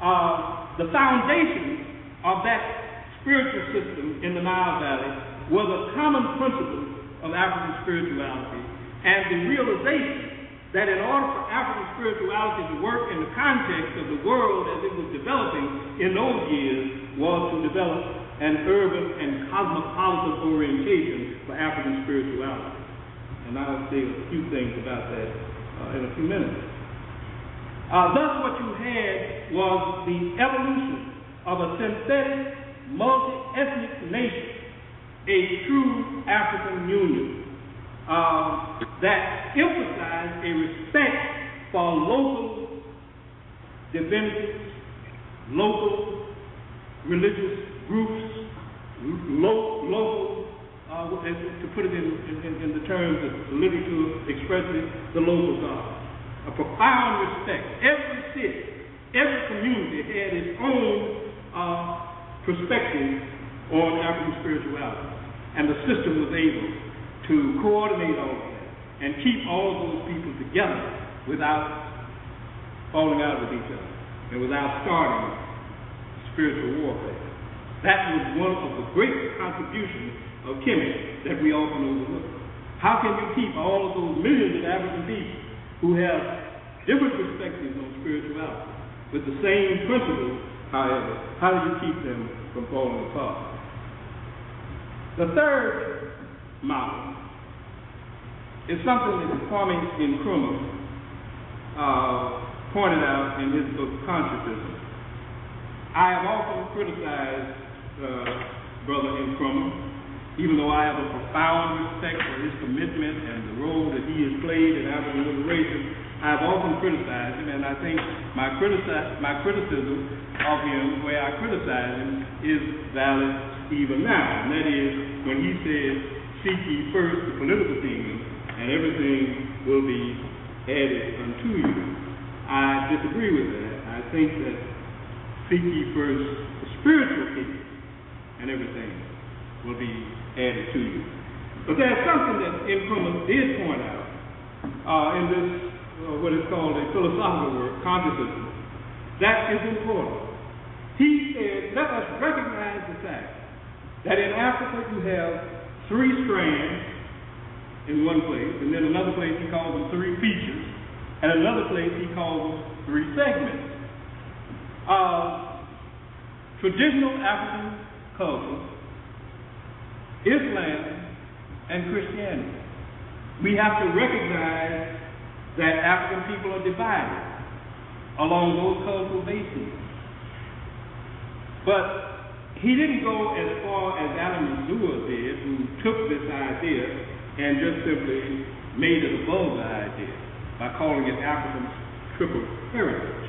Uh, the foundation of that spiritual system in the Nile Valley was a common principle of African spirituality and the realization that in order for African spirituality to work in the context of the world as it was developing in those years was to develop an urban and cosmopolitan orientation for African spirituality. And I'll say a few things about that uh, in a few minutes. Uh, thus, what you had was the evolution of a synthetic, multi-ethnic nation a true African union uh, that emphasized a respect for local divinities, local religious groups, local, local uh, to put it in, in, in the terms that the literature expresses, the local God. A profound respect. Every city, every community had its own uh, perspective on African spirituality. And the system was able to coordinate all of that and keep all of those people together without falling out with each other and without starting spiritual warfare. That was one of the great contributions of Kemet that we often overlook. How can you keep all of those millions of African people who have different perspectives on spirituality with the same principles, however, how do you keep them from falling apart? The third model is something that Kwame Nkrumah uh, pointed out in his book Consciencism. I have often criticized uh, Brother Nkrumah even though I have a profound respect for his commitment and the role that he has played in African liberation, I've often criticized him, and I think my, critici- my criticism of him, where I criticize him, is valid even now. And that is when he says, Seek ye first the political kingdom, and everything will be added unto you. I disagree with that. I think that seek first the spiritual kingdom, and everything will be added to you. But there's something that Nkrumah did point out uh, in this, uh, what is called a philosophical work, Consciencism, that is important. He said, let us recognize the fact that in Africa you have three strands in one place, and then another place he calls them three features, and another place he calls them three segments. Uh, traditional African culture Islam and Christianity. We have to recognize that African people are divided along those cultural bases. But he didn't go as far as Ali Mazrui did, who took this idea and just simply made it a the idea by calling it African triple heritage.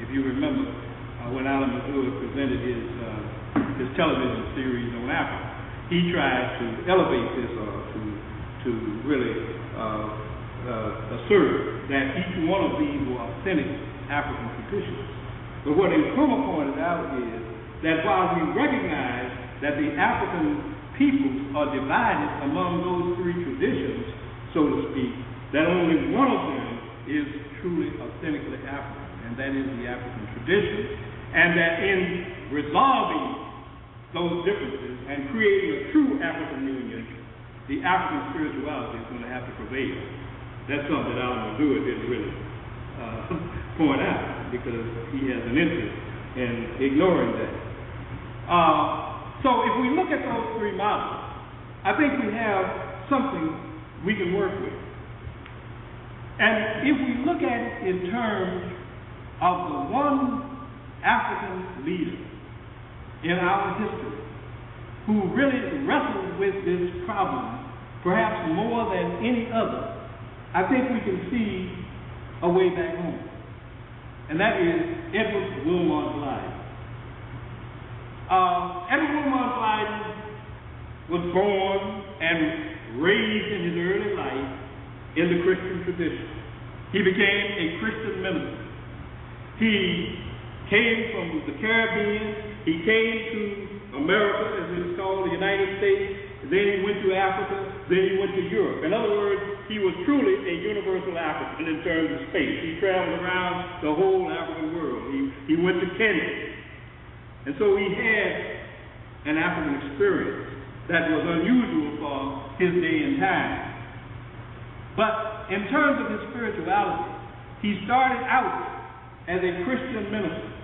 If you remember when Ali Mazrui presented his uh, his television series on Africa, he tried to elevate this or uh, to to really uh, uh, assert that each one of these were authentic African traditions. But what Nkrumah pointed out is that while we recognize that the African peoples are divided among those three traditions, so to speak, that only one of them is truly authentically African, and that is the African tradition, and that in resolving those differences and creating a true African union, the African spirituality is going to have to prevail. That's something that Ali Mazrui didn't really uh, point out because he has an interest in ignoring that. Uh, so if we look at those three models, I think we have something we can work with. And if we look at it in terms of the one African leader in our history who really wrestled with this problem, perhaps more than any other, I think we can see a way back home. And that is Edward Wilmot Blyden. Uh, Edward Wilmot Blyden was born and raised in his early life in the Christian tradition. He became a Christian minister. He came from the Caribbean he came to America, as it's called, the United States. Then he went to Africa. Then he went to Europe. In other words, he was truly a universal African in terms of space. He traveled around the whole African world. He, he went to Kenya. And so he had an African experience that was unusual for his day and time. But in terms of his spirituality, he started out as a Christian minister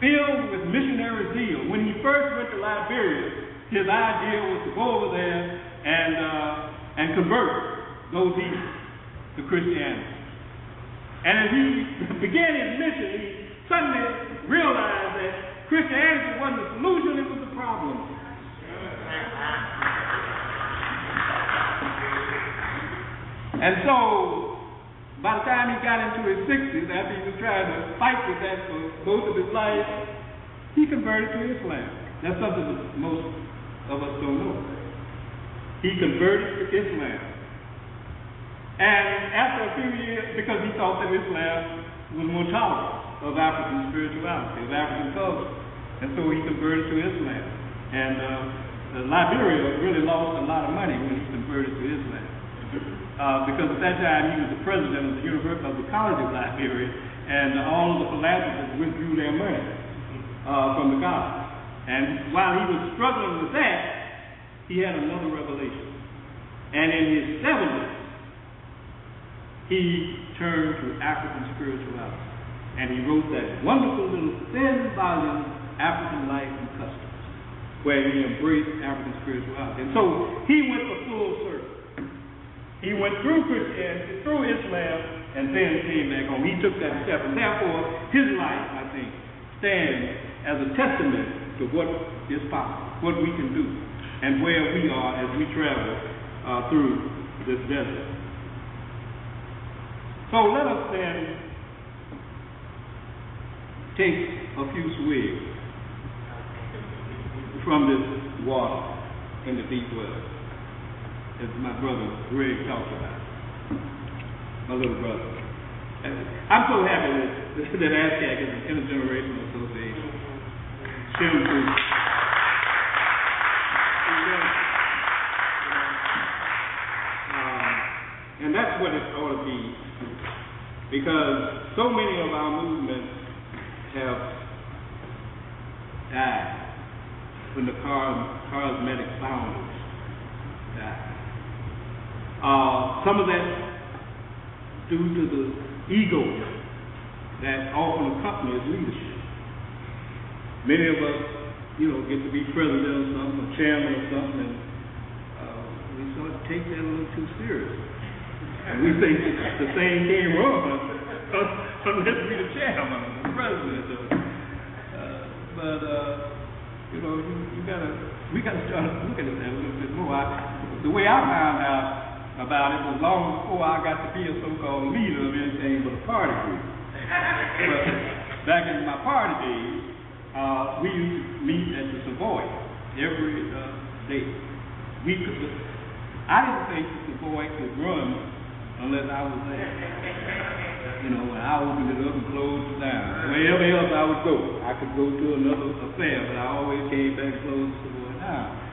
filled with missionary zeal. When he first went to Liberia, his idea was to go over there and uh, and convert those heathens to Christianity. And as he began his mission, he suddenly realized that Christianity wasn't the solution, it was the problem. And so by the time he got into his 60s, after he was trying to fight with that for most of his life, He converted to Islam. That's something that most of us don't know. He converted to Islam. And after a few years, because he thought that Islam was more tolerant of African spirituality, of African culture. And so he converted to Islam. And uh, Liberia really lost a lot of money when he converted to Islam. Uh, because at that time he was the president of the University of the College of Liberia, and all of the philanthropists withdrew their money uh, from the college. And while he was struggling with that, he had another revelation. And in his 70s, he turned to African spirituality. And he wrote that wonderful little thin volume, African Life and Customs, where he embraced African spirituality. And so he went the full circle. He went through Christianity, through Islam, and then came back home. He took that step. And therefore, his life, I think, stands as a testament to what is possible, what we can do, and where we are as we travel uh, through this desert. So let us then take a few swigs from this water in the deep well, as my brother Greg talked about, my little brother. And I'm so happy that, that ASCAC is an intergenerational association. Shem Group. Um, and that's what it ought to be, because so many of our movements have died when the charismatic founders died. Uh, some of that due to the ego that often accompanies leadership. Many of us, you know, get to be president or something, or chairman or something, and uh, we sort of take that a little too seriously. And we think the same can't run unless we the chairman or the president. Or, uh, but uh, you know, you, you gotta we gotta start looking at that a little bit more. I, the way I found out about it was long before I got to be a so-called leader of anything but a party group. but back in my party days, uh, we used to meet at the Savoy every uh, day. We could. I didn't think the Savoy could run unless I was there. You know, when I opened it up and closed it down. Wherever else I would go, I could go to another affair, but I always came back and closed the Savoy down.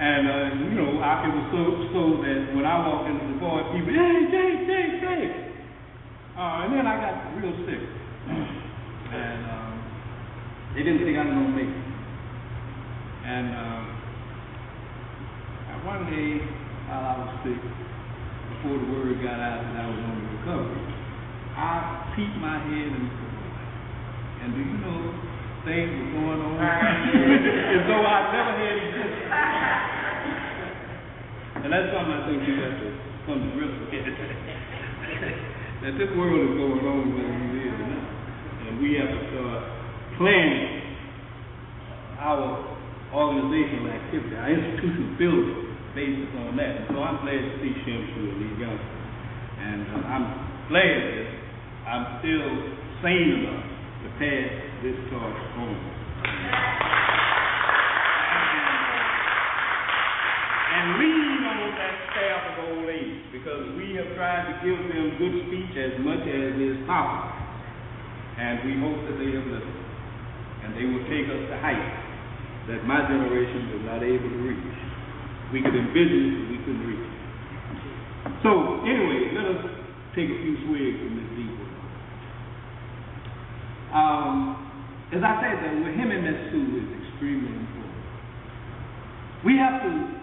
And uh, you know, I, it was so so that when I walked into the bar, people, hey, Jake, Jake, Jake. Uh, and then I got real sick, and um, they didn't think I was it. And um, one day while I was sick, before the word got out that I was on the recovery, I peeked my head in the and do you know things were going on as though I never had existed. And that's something I think we have to come to grips with. that this world is going on whether we live. And we have to start planning our organizational activity, our institutional building based upon that. And so I'm glad to see Shemsu and these youngsters. And uh, I'm glad that I'm still sane enough to pass this torch on. And lean on that staff of old age because we have tried to give them good speech as much as is possible. And we hope that they have listened. And they will take us to heights that my generation was not able to reach. We could envision it, we couldn't reach it. So, anyway, let us take a few swigs from this deep. Um, as I said, the Wehem Mesu is extremely important. We have to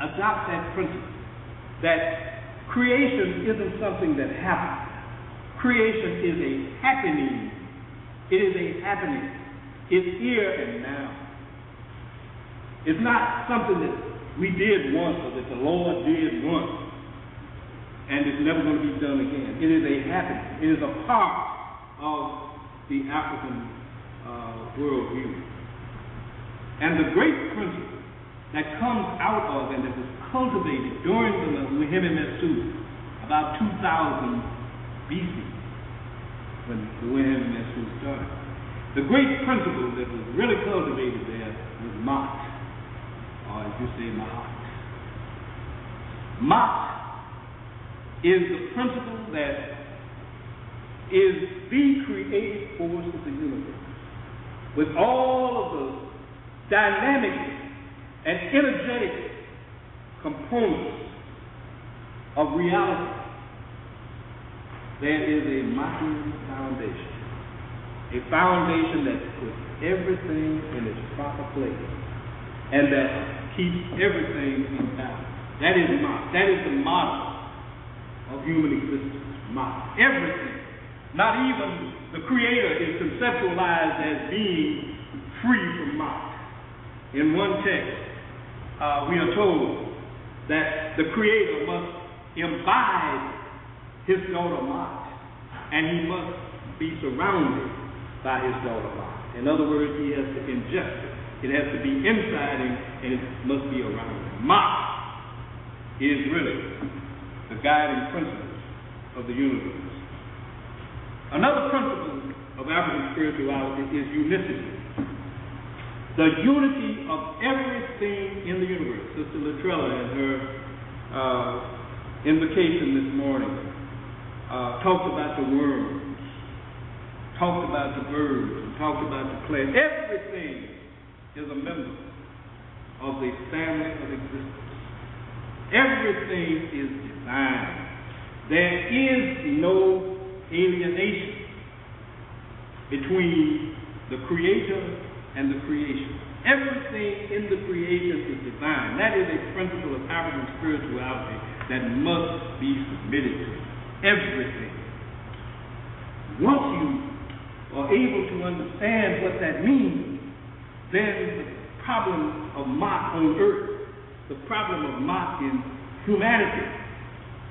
adopt that principle that creation isn't something that happens. Creation is a happening. It is a happening. It's here and now. It's not something that we did once or that the Lord did once and it's never going to be done again. It is a happening. It is a part of the African uh, worldview. And the great principle that comes out of and that was cultivated during the Muhammad about 2000 BC when the Mesu started The great principle that was really cultivated there was Ma'at, or as you say, Ma'at. Ma'at is the principle that is the creative force of the universe, with all of the dynamic and energetic components of reality. There is a Machian foundation, a foundation that puts everything in its proper place and that keeps everything in balance. That is Ma'at. That is the model of human existence. Ma'at. Everything. Not even the Creator is conceptualized as being free from Ma'at. In one text, uh, we are told that the Creator must imbibe his daughter Ma'at, and he must be surrounded by his daughter Ma'at. In other words, he has to ingest it. It has to be inside him, and it must be around him. Ma'at is really the guiding principle of the universe. Another principle of African spirituality is unicity. The unity of everything in the universe. Sister Latrella in her uh, invocation this morning uh, talked about the worms, talked about the birds, and talked about the plants. Everything is a member of the family of existence. Everything is divine. There is no alienation between the Creator and the creation. Everything in the creation is divine. That is a principle of African spirituality that must be submitted to. Everything. Once you are able to understand what that means, then the problem of Ma'at on earth, the problem of Ma'at in humanity,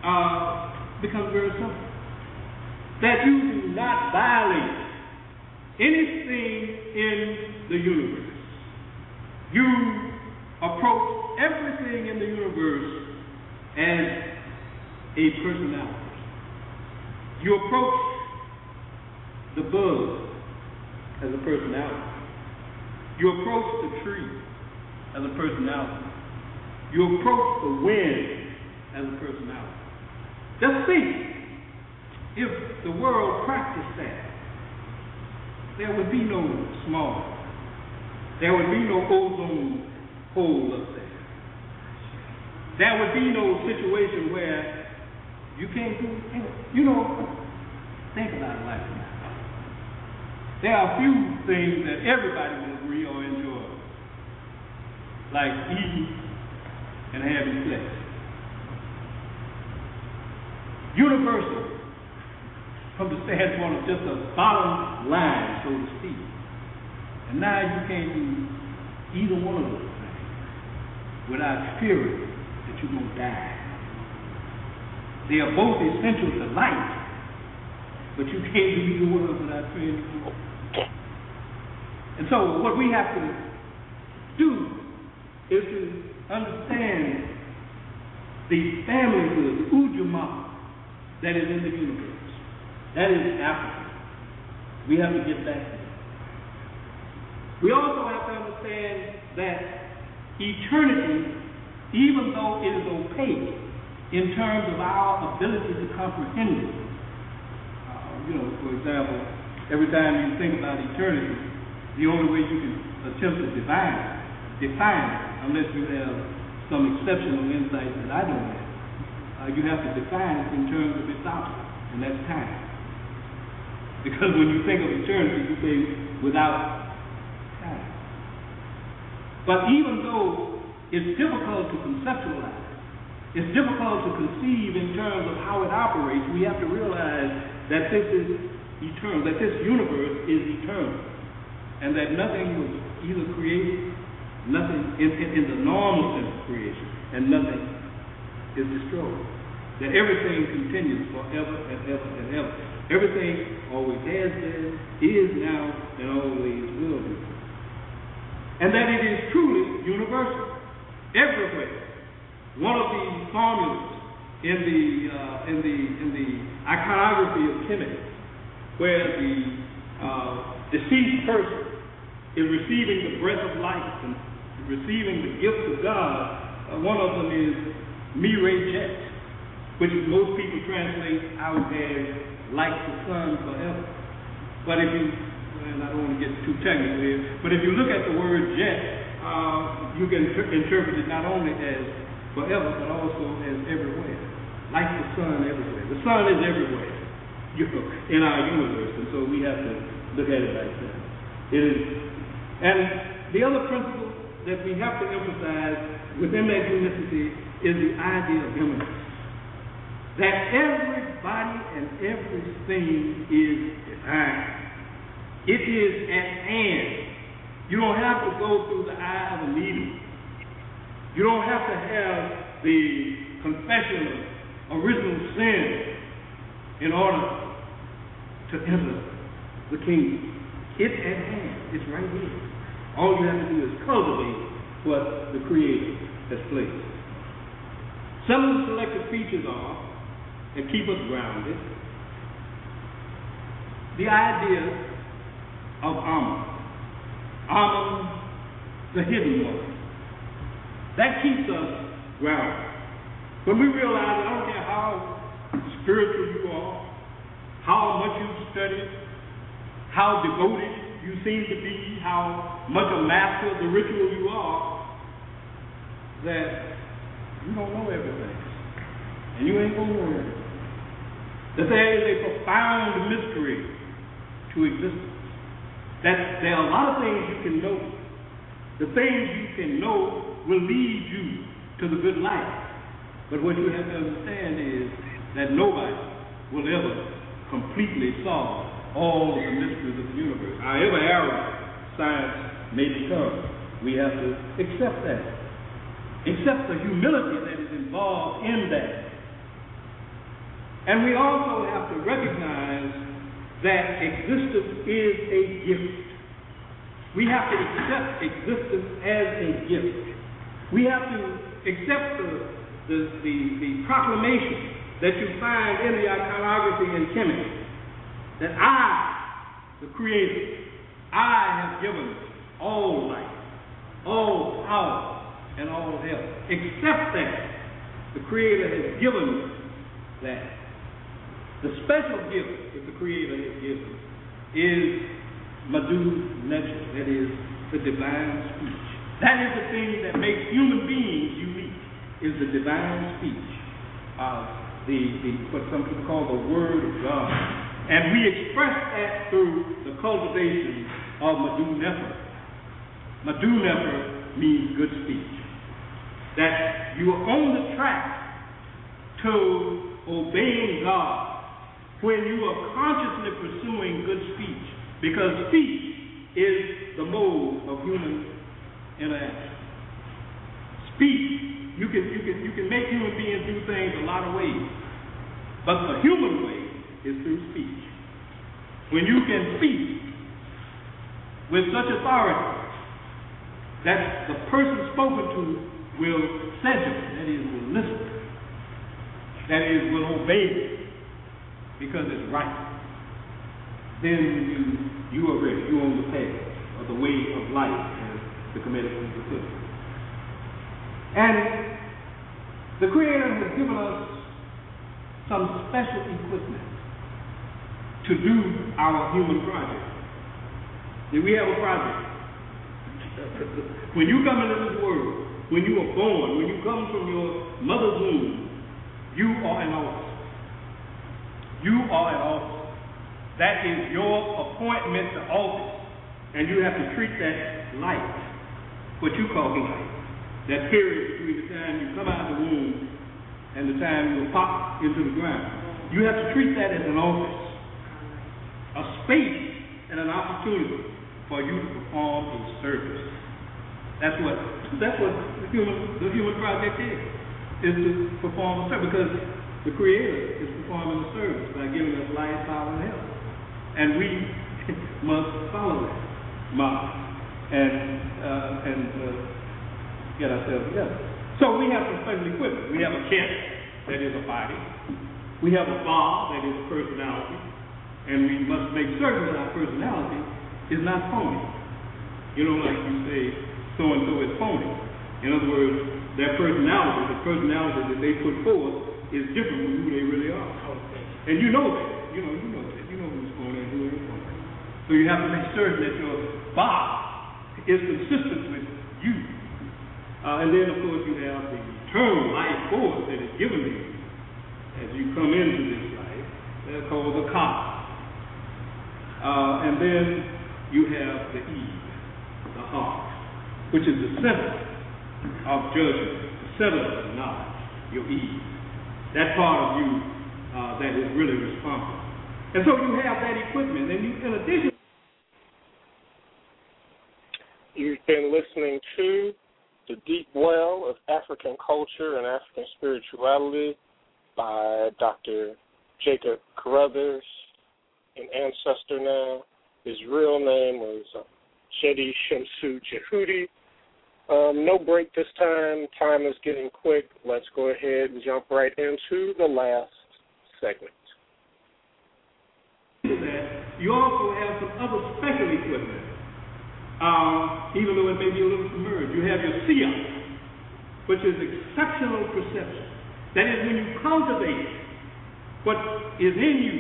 uh, becomes very simple. That you do not violate anything in the universe. You approach everything in the universe as a personality. You approach the bug as a personality. You approach the tree as a personality. You approach the wind as a personality. Just think if the world practiced that, there would be no smog. There would be no ozone hole up there. There would be no situation where you can't do anything. You know, think about it like that. There are a few things that everybody will agree or enjoy, like eating and having sex. Universal from the standpoint of just a bottom line, so to speak. And now you can't do either one of those things without fearing that you're going to die. They are both essential to life, but you can't do either one of them without fearing. And so what we have to do is to understand the familyhood, the ujamaa, that is in the universe. That is Africa. We have to get back to that. We also have to understand that eternity, even though it is opaque in terms of our ability to comprehend it, uh, you know, for example, every time you think about eternity, the only way you can attempt to define it, define it, unless you have some exceptional insight that I don't have, uh, you have to define it in terms of its outcome, and that's time. Because when you think of eternity, you think without time. But even though it's difficult to conceptualize, it's difficult to conceive in terms of how it operates, we have to realize that this is eternal, that this universe is eternal, and that nothing was either created, nothing in, in, in the normal sense of creation, and nothing is destroyed. That everything continues forever and ever and ever. Everything always has been, is now, and always will be. And that it is truly universal, everywhere. One of the formulas in the uh, in the in the iconography of Kemet, where the uh, deceased person is receiving the breath of life and receiving the gift of God. Uh, one of them is Mireille Jet, which most people translate out as like the sun forever. But if you, and I don't want to get too technical here, but if you look at the word jet, uh, you can inter- interpret it not only as forever, but also as everywhere, like the sun everywhere. The sun is everywhere you know, in our universe, and so we have to look at it like that. It is, and the other principle that we have to emphasize within that unicity is the idea of immanence. That everybody and everything is divine. It is at hand. You don't have to go through the eye of a needle. You don't have to have the confession of original sin in order to enter the kingdom. It's at hand. It's right here. All you have to do is cultivate what the Creator has placed. Some of the selected features are that keep us grounded. The idea of Amun. Amun, the hidden one. That keeps us grounded. When we realize, I don't care how spiritual you are, how much you've studied, how devoted you seem to be, how much a master of the ritual you are, that you don't know everything. And you ain't gonna know everything. That there is a profound mystery to existence. That there are a lot of things you can know. The things you can know will lead you to the good life. But what you have to understand is that nobody will ever completely solve all of the mysteries of the universe. However arrogant science may become, we have to accept that. Accept the humility that is involved in that. And we also have to recognize that existence is a gift. We have to accept existence as a gift. We have to accept the, the, the, the proclamation that you find in the iconography in Kemet that I, the Creator, I have given all life, all power, and all help. Accept that. The Creator has given that. The special gift that the Creator has given is Mdw Ntr, that is the divine speech. That is the thing that makes human beings unique, is the divine speech of the, the what some people call the Word of God. And we express that through the cultivation of Mdw Nfr. Mdw Nfr means good speech. That you are on the track to obeying God when you are consciously pursuing good speech, because speech is the mode of human interaction. Speech, you can you can you can make human beings do things a lot of ways, but the human way is through speech. When you can speak with such authority that the person spoken to will censure, that is, will listen, that is, will obey because it's right, then you you are ready. You on the path of the way of life, as the committee put it. And the Creator has given us some special equipment to do our human project. That we have a project. When you come into this world, when you are born, when you come from your mother's womb, you are an officer. You are an officer. That is your appointment to office. And you have to treat that life, what you call life. That period between the time you come out of the womb and the time you pop into the ground. You have to treat that as an office, a space and an opportunity for you to perform a service. That's what that's what the human the human project is, is to perform a service because the Creator is performing a service by giving us life, power, and health. And we must follow that model and uh, and uh, get ourselves together. So we have some special equipment. We have a kit that is a body. We have a bar that is a personality. And we must make certain that our personality is not phony. You know, like you say, so and so is phony. In other words, their personality, the personality that they put forth, is different from who they really are. And you know that. You know, you know that. You know who's phony and who ain't phony. So you have to make certain that your body is consistent with you. Uh, and then, of course, you have the eternal life force that is given to you as you come into this life. That's called the cosmos. Uh, and then you have the Eve, the heart, which is the center of judgment, the center of knowledge, your Eve. That part of you uh, that is really responsible. And so you have that equipment, and you, in addition. You've been listening to The Deep Well of African Culture and African Spirituality by Dr. Jacob Carruthers an ancestor now. His real name was uh, Jedi Shemsu Jhehuti. Um, no break this time. Time is getting quick. Let's go ahead and jump right into the last segment. You also have some other special equipment, um, even though it may be a little submerged. You have your SIA, which is exceptional perception. That is when you cultivate what is in you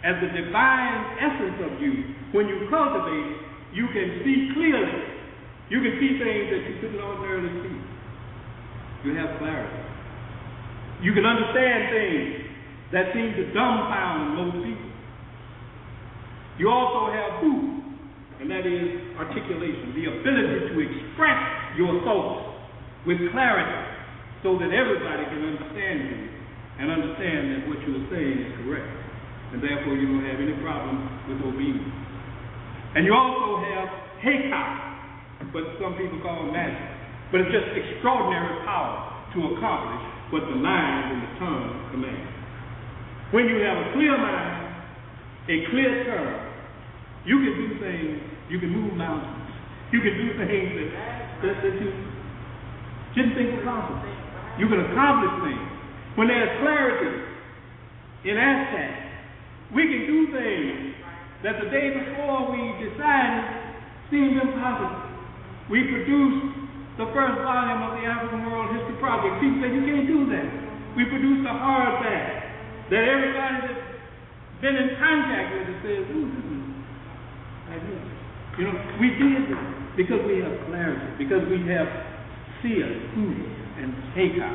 as the divine essence of you, when you cultivate you can see clearly. You can see things that you couldn't ordinarily see. You have clarity. You can understand things that seem to dumbfound most people. You also have food, and that is articulation, the ability to express your thoughts with clarity so that everybody can understand you and understand that what you are saying is correct and therefore you don't have any problem with obedience. And you also have Heka, what some people call it magic, but it's just extraordinary power to accomplish what the mind and the tongue command. When you have a clear mind, a clear tongue, you can do things, you can move mountains, you can do things that, that, that you didn't think were possible. You can accomplish things. When there's clarity in aspect, we can do things that the day before we decided seemed impossible. We produced the first volume of the African World History Project. People said, you can't do that. We produced a hard fact that everybody that's been in contact with it says, ooh, this is this. You know, we did this because we have clarity, because we have Sia, and Heka.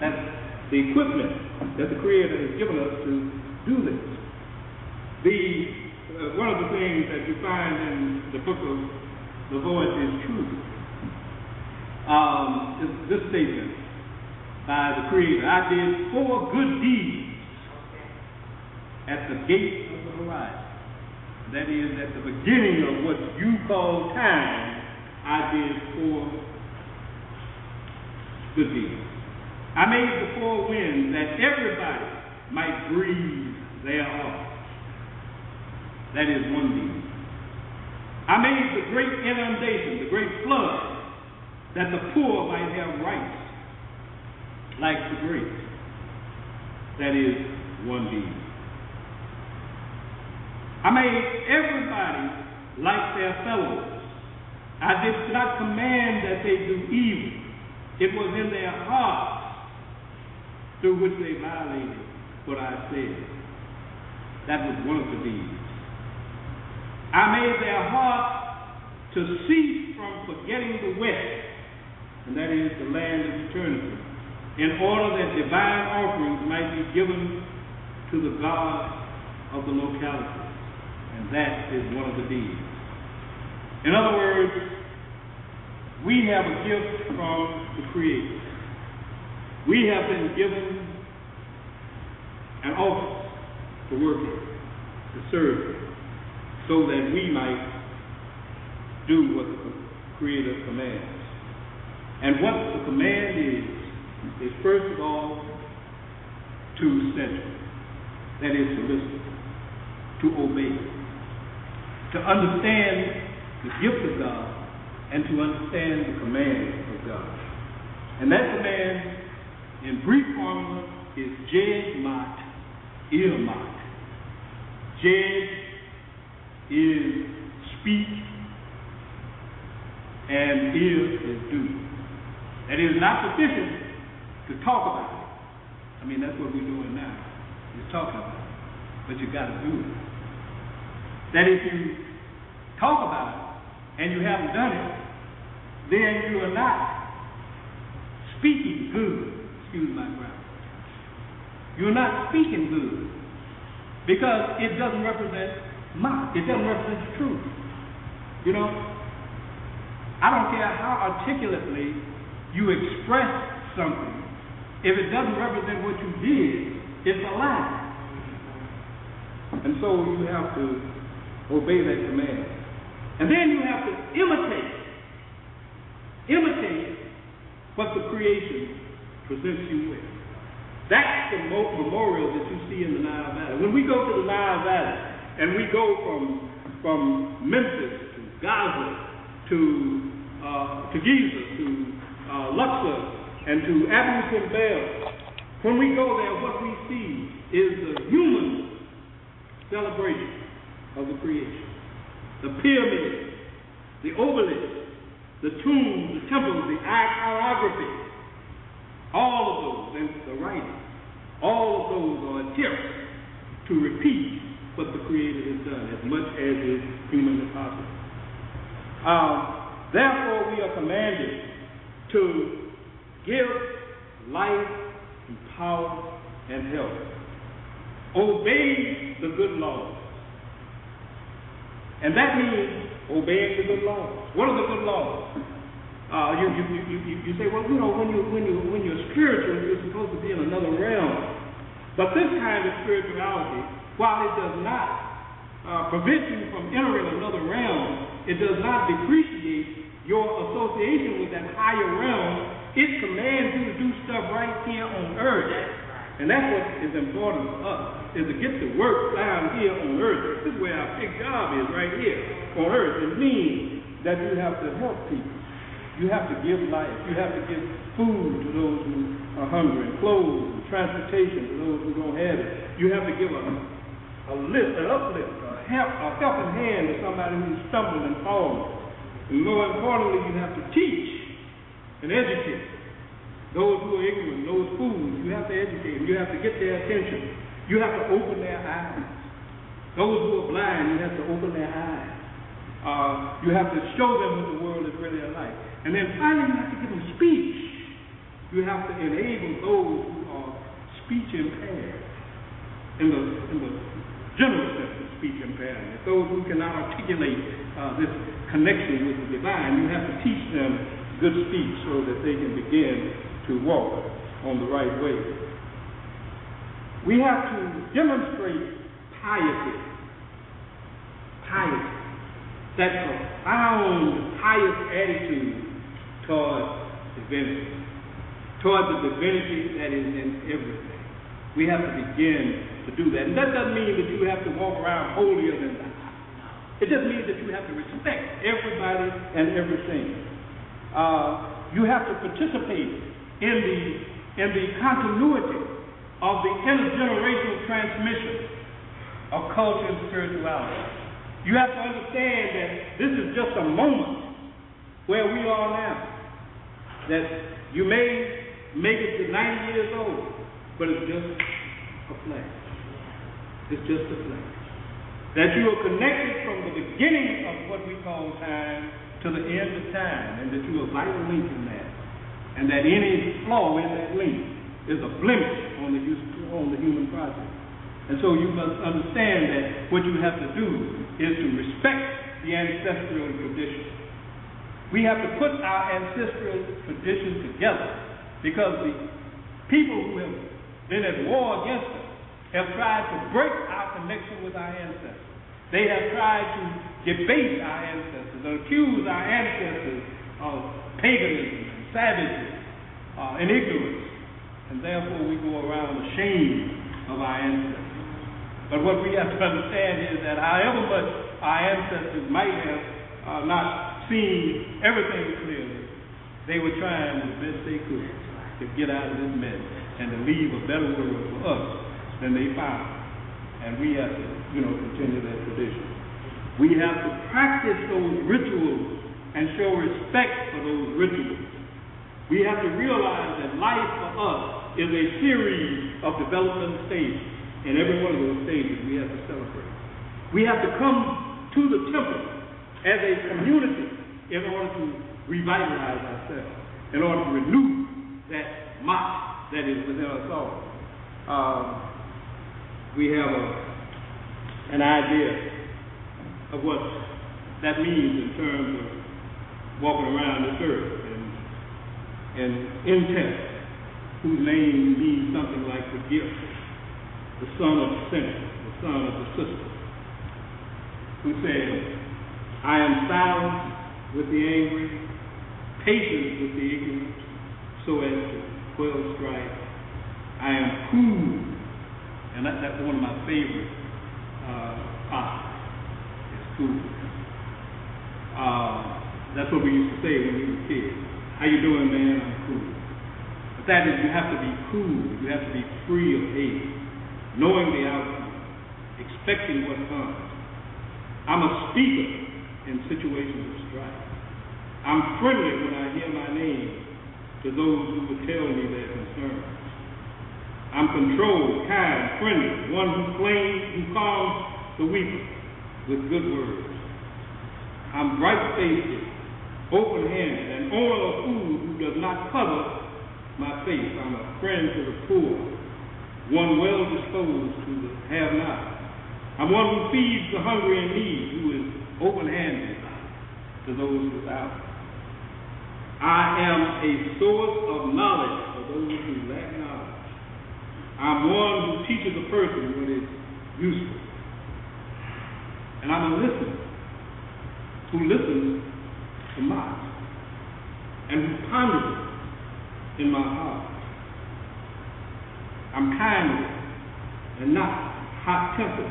That's the equipment that the Creator has given us to do this. The uh, one of the things that you find in the book of the Voice is Truth um, this statement by the Creator. I did four good deeds at the gate of the horizon. That is, at the beginning of what you call time, I did four good deeds. I made the four winds that everybody might breathe thereof. That is one deed. I made the great inundation, the great flood, that the poor might have rights like the great. That is one deed. I made everybody like their fellows. I did not command that they do evil. It was in their hearts through which they violated what I said. That was one of the deeds. I made their heart to cease from forgetting the West, and that is the land of eternity, in order that divine offerings might be given to the God of the locality. And that is one of the deeds. In other words, we have a gift from the Creator. We have been given an office to work in, to serve so that we might do what the Creator commands. And what the command is, is first of all to center. That is to listen, to obey, to understand the gift of God, and to understand the command of God. And that command, in brief formula, is Jed Mat Ilmat. judge is speak, and is is do. That is not sufficient to talk about it. I mean, that's what we're doing now. Is talking about it. But you got to do it. That if you talk about it and you haven't done it, then you are not speaking good. Excuse my grammar. You're not speaking good because it doesn't represent my. It doesn't represent the truth. You know, I don't care how articulately you express something. If it doesn't represent what you did, it's a lie. And so you have to obey that command. And then you have to imitate. Imitate what the creation presents you with. That's the memorial that you see in the Nile Valley. When we go to the Nile Valley and we go from from Memphis to Gaza to uh, to Giza to uh, Luxor and to Abu Simbel, when we go there, what we see is the human celebration of the creation. The pyramids, the obelisks, the tombs, the temples, the iconography, all of those, and the writing, all of those are attempts to repeat what the Creator has done as much as is humanly possible. Um, therefore, we are commanded to give life and power and health. Obey the good laws. And that means obeying the good laws. What are the good laws? Uh, you, you, you, you, you say, well, you know, when, you, when, you, when you're spiritual, you're supposed to be in another realm. But this kind of spirituality, while it does not uh, prevent you from entering another realm, it does not depreciate your association with that higher realm. It commands you to do stuff right here on earth. And that's what is important to us, is to get to work down here on earth. This is where our big job is, right here on earth. It means that you have to help people. You have to give life. You have to give food to those who are hungry, clothes, and transportation to those who don't have it. You have to give a, a lift, an uplift, a, help, a helping hand to somebody who's stumbled and fallen. And more importantly, you have to teach and educate. Those who are ignorant, those fools, you have to educate them. You have to get their attention. You have to open their eyes. Those who are blind, you have to open their eyes. Uh, you have to show them what the world is really like. And then finally, you have to give them speech. You have to enable those who are speech impaired, in the, in the general of speech impairment, those who cannot articulate uh, this connection with the divine, you have to teach them good speech so that they can begin to walk on the right way. We have to demonstrate piety. Piety. That profound, pious attitude toward divinity. Toward the divinity that is in everything. We have to begin to do that. And that doesn't mean that you have to walk around holier than thou. It just means that you have to respect everybody and everything. Uh, you have to participate in the in the continuity of the intergenerational transmission of culture and spirituality. You have to understand that this is just a moment where we are now. That you may make it to 90 years old, but it's just a flash. It's just a flash. That you are connected from the beginning of what we call time to the end of time, and that you are vital link in that. And that any flaw in that link is a blemish on the, on the human project. And so you must understand that what you have to do is to respect the ancestral tradition. We have to put our ancestral tradition together because the people who have been at war against us have tried to break our connection with our ancestors. They have tried to debase our ancestors and accuse our ancestors of paganism and savagery uh, and ignorance. And therefore we go around ashamed of our ancestors. But what we have to understand is that however much our ancestors might have uh, not seen everything clearly, they were trying as best they could to get out of this mess and to leave a better world for us than they found. and we have to, you know, continue that tradition. We have to practice those rituals and show respect for those rituals. We have to realize that life for us is a series of development stages, and every one of those stages we have to celebrate. We have to come to the temple as a community in order to revitalize ourselves, in order to renew that mot that is within us all. Um, we have a, an idea of what that means in terms of walking around this earth. And, and Intef, whose name means something like the gift, the son of the sinner, the son of the sister, who said, I am silent with the angry, patient with the ignorant, so as to quell strife. I am cool, and that, that's one of my favorite uh, positives. It's cool. Uh, that's what we used to say when we were kids. How you doing, man? I'm cool. But that is, you have to be cool. You have to be free of hate, knowing the outcome, expecting what comes. I'm a speaker in situations of strife. I'm friendly when I hear my name to those who would tell me their concerns. I'm controlled, kind, friendly, one who claims, who calms the weaker with good words. I'm bright-faced, open-handed, an owner of food who does not cover my face. I'm a friend to the poor, one well-disposed to the have-not. I'm one who feeds the hungry and needy, who is open-handed to those without. I am a source of knowledge for those who lack. I'm one who teaches a person what is useful. And I'm a listener who listens to mine and who ponders it in my heart. I'm kind and not hot tempered.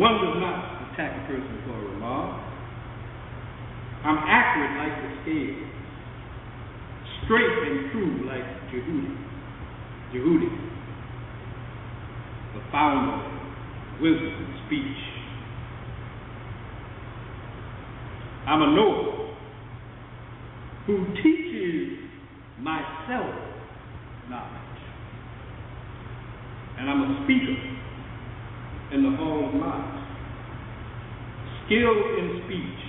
One does not attack a person for a remark. I'm accurate like the scale, straight and true like Jhehuti. Jhehuti, the founder of wisdom and speech. I'm a knower who teaches myself knowledge. And I'm a speaker in the hall of knowledge. Skilled in speech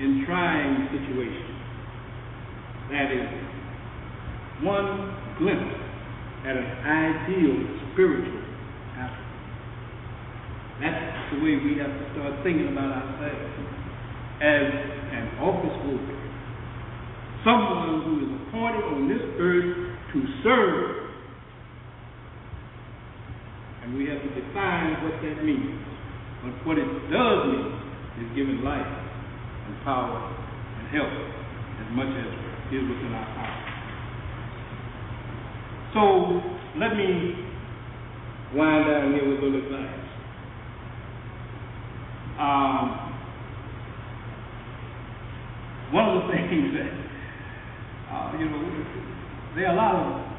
in trying situations. That is one glimpse at an ideal spiritual Africa. That's the way we have to start thinking about ourselves as an office holder, someone who is appointed on this earth to serve. And we have to define what that means. But what it does mean is giving life and power and help as much as is within our power. So let me wind down here with a little advice. Um, one of the things that, uh, you know, there are a lot of,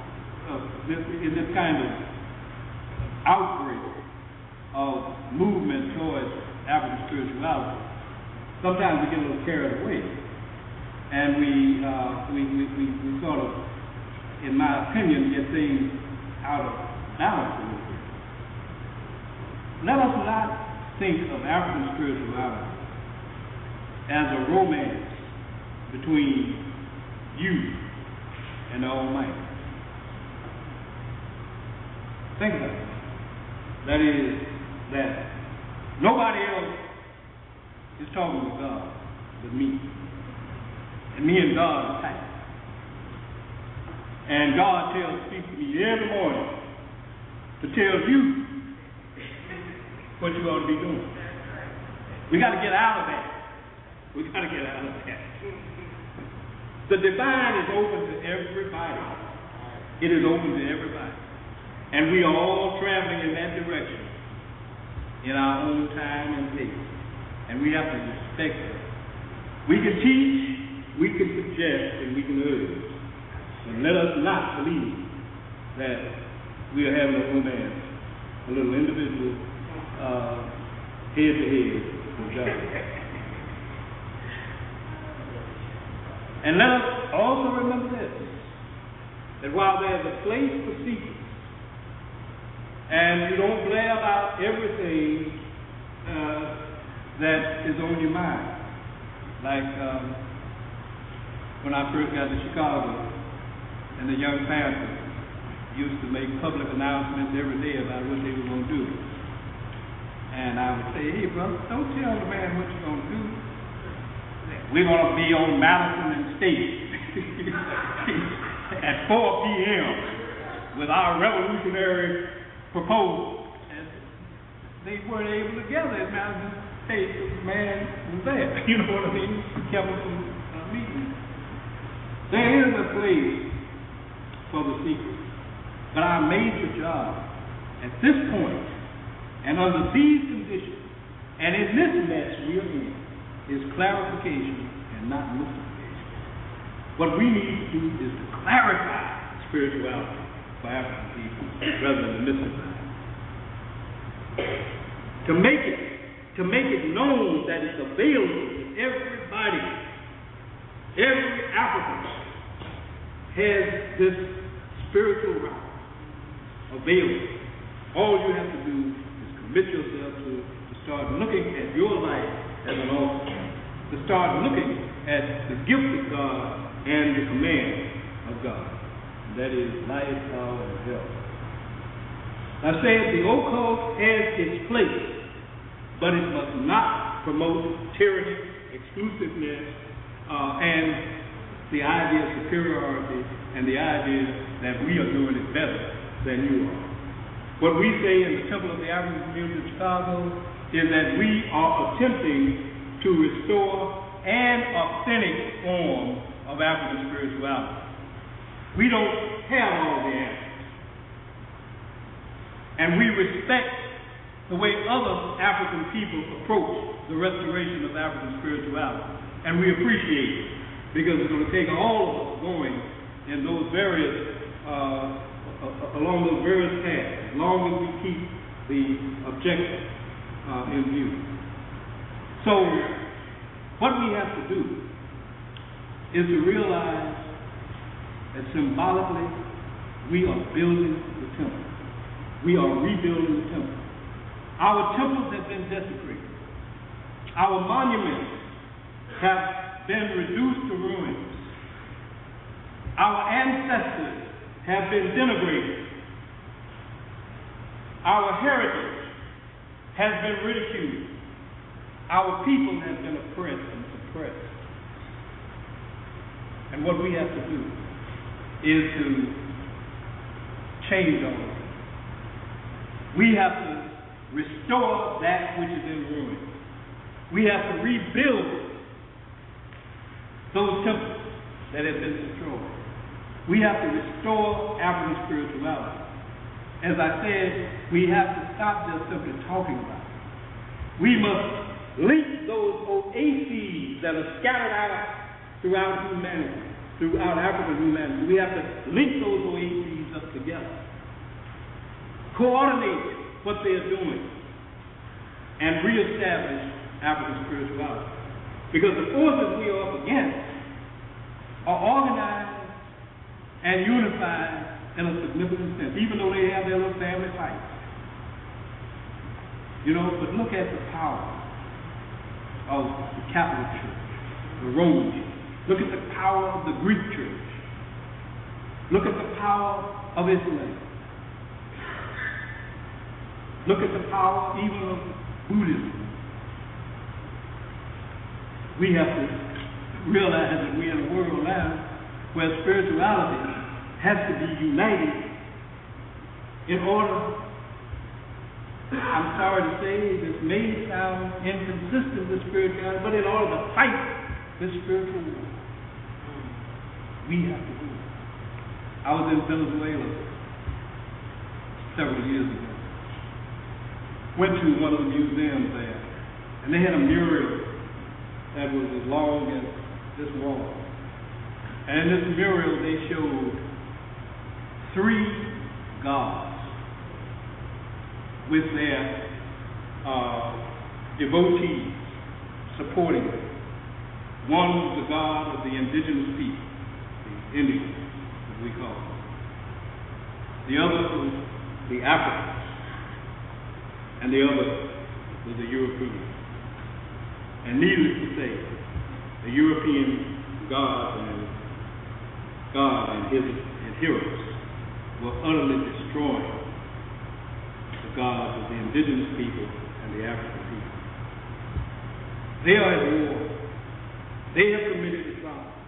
in this kind of outbreak of movement towards African spirituality. Sometimes we get a little carried away, and we, uh, we, we, we, we sort of, in my opinion, get things out of balance a little bit. Let us not think of African spirituality as a romance between you and the Almighty. Think about it. That is, that nobody else is talking to God but me. And me and God are tight. And God tells speaks to me every morning to tell you what you ought to be doing. We got to get out of that. We got to get out of that. The divine is open to everybody. It is open to everybody. And we are all traveling in that direction in our own time and place. And we have to respect it. We can teach, we can suggest, and we can urge. But let us not believe that we are having a romance, a little individual uh, head to head with God. And let us also remember this that while there's a place for secrets, and you don't blab out everything uh, that is on your mind, like um, when I first got to Chicago, and the young pastors used to make public announcements every day about what they were going to do. And I would say, hey, brother, don't tell the man what you're going to do. We're going to be on Madison and State at 4 p.m. with our revolutionary proposal. And they weren't able to gather at Madison State. The man was there. You know what I mean? Kept. There is a place for the secret. But our major job at this point and under these conditions and in this mess we are in is clarification and not mystification. What we need to do is to clarify spirituality for African people rather than mystify. To make it to make it known that it's available to everybody. Every African has this spiritual route available. All you have to do is commit yourself to, to start looking at your life as an altar, to start looking at the gift of God and the command of God. That is life, power, and health. I said the occult has its place, but it must not promote tyranny, exclusiveness, uh, and the idea of superiority and the idea that we are doing it better than you are. What we say in the Temple of the African Community of Chicago is that we are attempting to restore an authentic form of African spirituality. We don't have all the answers. And we respect the way other African people approach the restoration of African spirituality. And we appreciate it because it's going to take all of us going in those various, uh, along those various paths, as long as we keep the objective uh, in view. So, what we have to do is to realize that symbolically we are building the temple. We are rebuilding the temple. Our temples have been desecrated. Our monuments have been reduced to ruins. Our ancestors have been denigrated. Our heritage has been ridiculed. Our people have been oppressed and suppressed. And what we have to do is to change all this. We have to restore that which is in ruin. We have to rebuild those temples that have been destroyed. We have to restore African spirituality. As I said, we have to stop just simply talking about it. We must link those oases that are scattered out throughout humanity, throughout African humanity. We have to link those oases up together, coordinate what they are doing, and reestablish African spirituality. Because the forces we are up against are organized and unified in a significant sense, even though they have their little family fights. You know, but look at the power of the Catholic Church, the Roman Church. Look at the power of the Greek Church. Look at the power of Islam. Look at the power even of Buddhism. We have to realize that we're in a world now where spirituality has to be united in order, I'm sorry to say, this may sound inconsistent with spirituality, but in order to fight this spiritual war, we have to do it. I was in Venezuela several years ago. Went to one of the museums there, and they had a mural that was as long as this wall. And in this mural, they showed three gods with their uh, devotees supporting them. One was the god of the indigenous people, the Indians, as we call them. The other was the Africans, and the other was the Europeans. And needless to say, the European gods and God and his adherents were utterly destroying the gods of the indigenous people and the African people. They are at war. They have committed atrocities.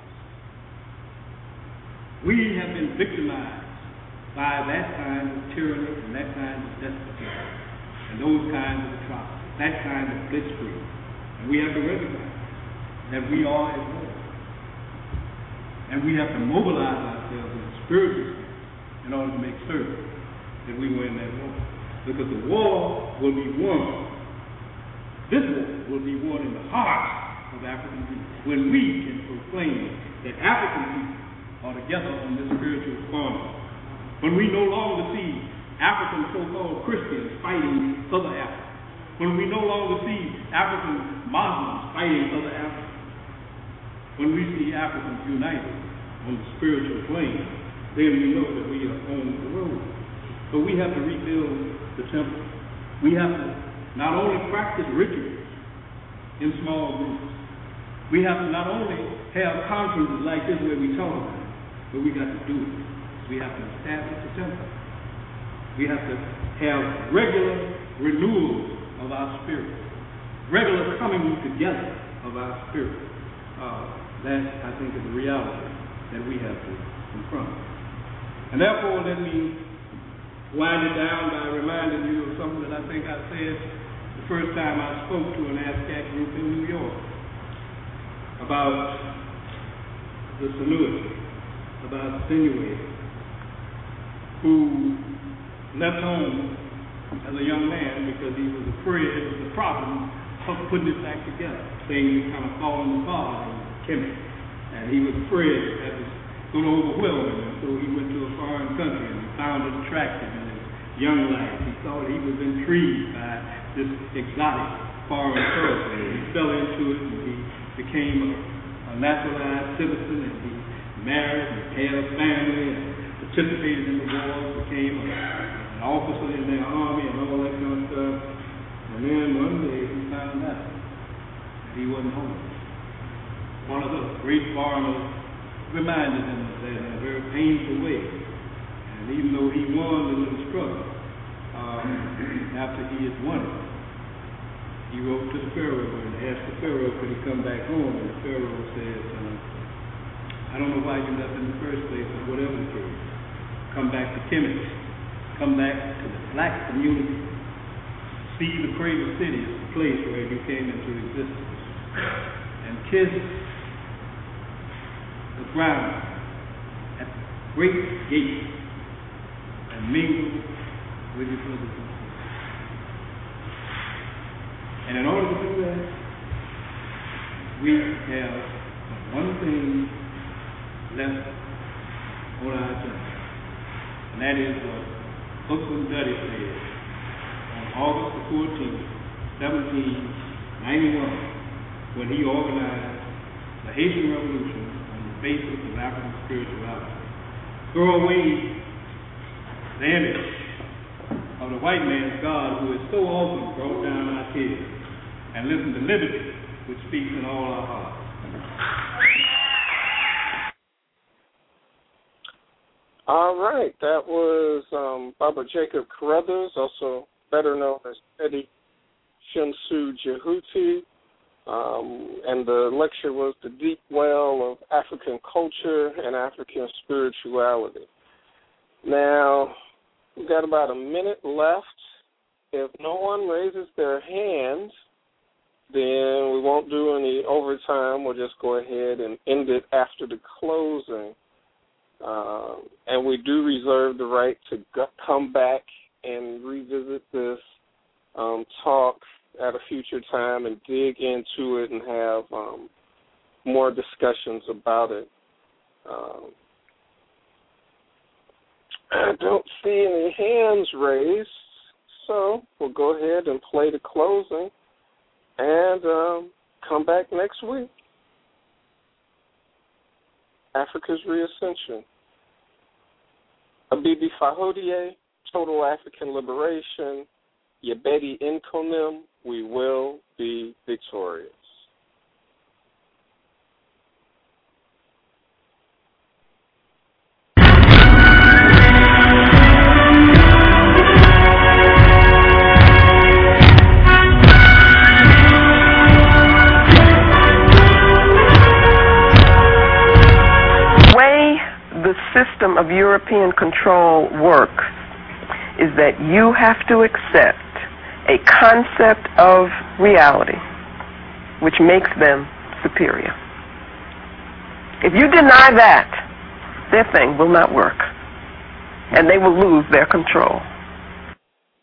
We have been victimized by that kind of tyranny and that kind of despotism and those kinds of atrocities, that kind of blitzkrieg. We have to recognize that we are at war. And we have to mobilize ourselves in the spiritual in order to make certain that we win that war. Because the war will be won. This war will be won in the heart of African people when we can proclaim that African people are together on this spiritual corner. When we no longer see African so-called Christians fighting other Africans. When we no longer see African Muslims fighting other Africans. When we see Africans united on the spiritual plane, then we know that we are on the road. But we have to rebuild the temple. We have to not only practice rituals in small groups, we have to not only have conferences like this where we talk about it, but we got to do it. We have to establish the temple. We have to have regular renewal of our spirit, regular coming together of our spirit. Uh, that, I think, is the reality that we have to confront. And therefore, let me wind it down by reminding you of something that I think I said the first time I spoke to an ASCAC group in New York about the Sanusi, about Sinuhe, who left home as a young man because he was afraid of the problem of putting it back together. Things kind of falling apart in Kemet. And he was afraid that it was going to overwhelm him. And so he went to a foreign country and found it attractive in his young life. He thought he was intrigued by this exotic foreign culture. He fell into it and he became a, a naturalized citizen and he married and had a family and participated in the war, became a, officer in their army and all that kind of stuff. And then one day he found out that he wasn't home. One of the great foreigners reminded him of that in a very painful way. And even though he won the little struggle, um, after he had won it, he wrote to the Pharaoh and asked the Pharaoh could he come back home. And the Pharaoh says, uh, I don't know why you left in the first place, but whatever the case, come back to Kemet. Come back to the black community. See the cradle city as the place where you came into existence. And kiss the ground at the great gate and mingle with your brothers and sisters. And in order to do that, we have one thing left on our agenda. And that is uh, Boukman Dutty said on August the 14th, 1791, when he organized the Haitian Revolution on the basis of African spirituality. Throw away the image of the white man's God who has so often brought down our tears and listen to liberty which speaks in all our hearts. All right, that was um, Baba Jacob Carruthers, also better known as Jedi Shemsu Jhehuti. Um, and the lecture was The Deep Well of African Culture and African Spirituality. Now, we've got about a minute left. If no one raises their hand, then we won't do any overtime. We'll just go ahead and end it after the closing. Um, and we do reserve the right to go- come back and revisit this um, talk at a future time and dig into it and have um, more discussions about it. Um, I don't see any hands raised, so we'll go ahead and play the closing and um, come back next week. Africa's Reascension. Abibi Fahodie, Total African Liberation, Yabedi Inkonim, we will be victorious. System of European control works is that you have to accept a concept of reality which makes them superior. If you deny that, their thing will not work, and they will lose their control.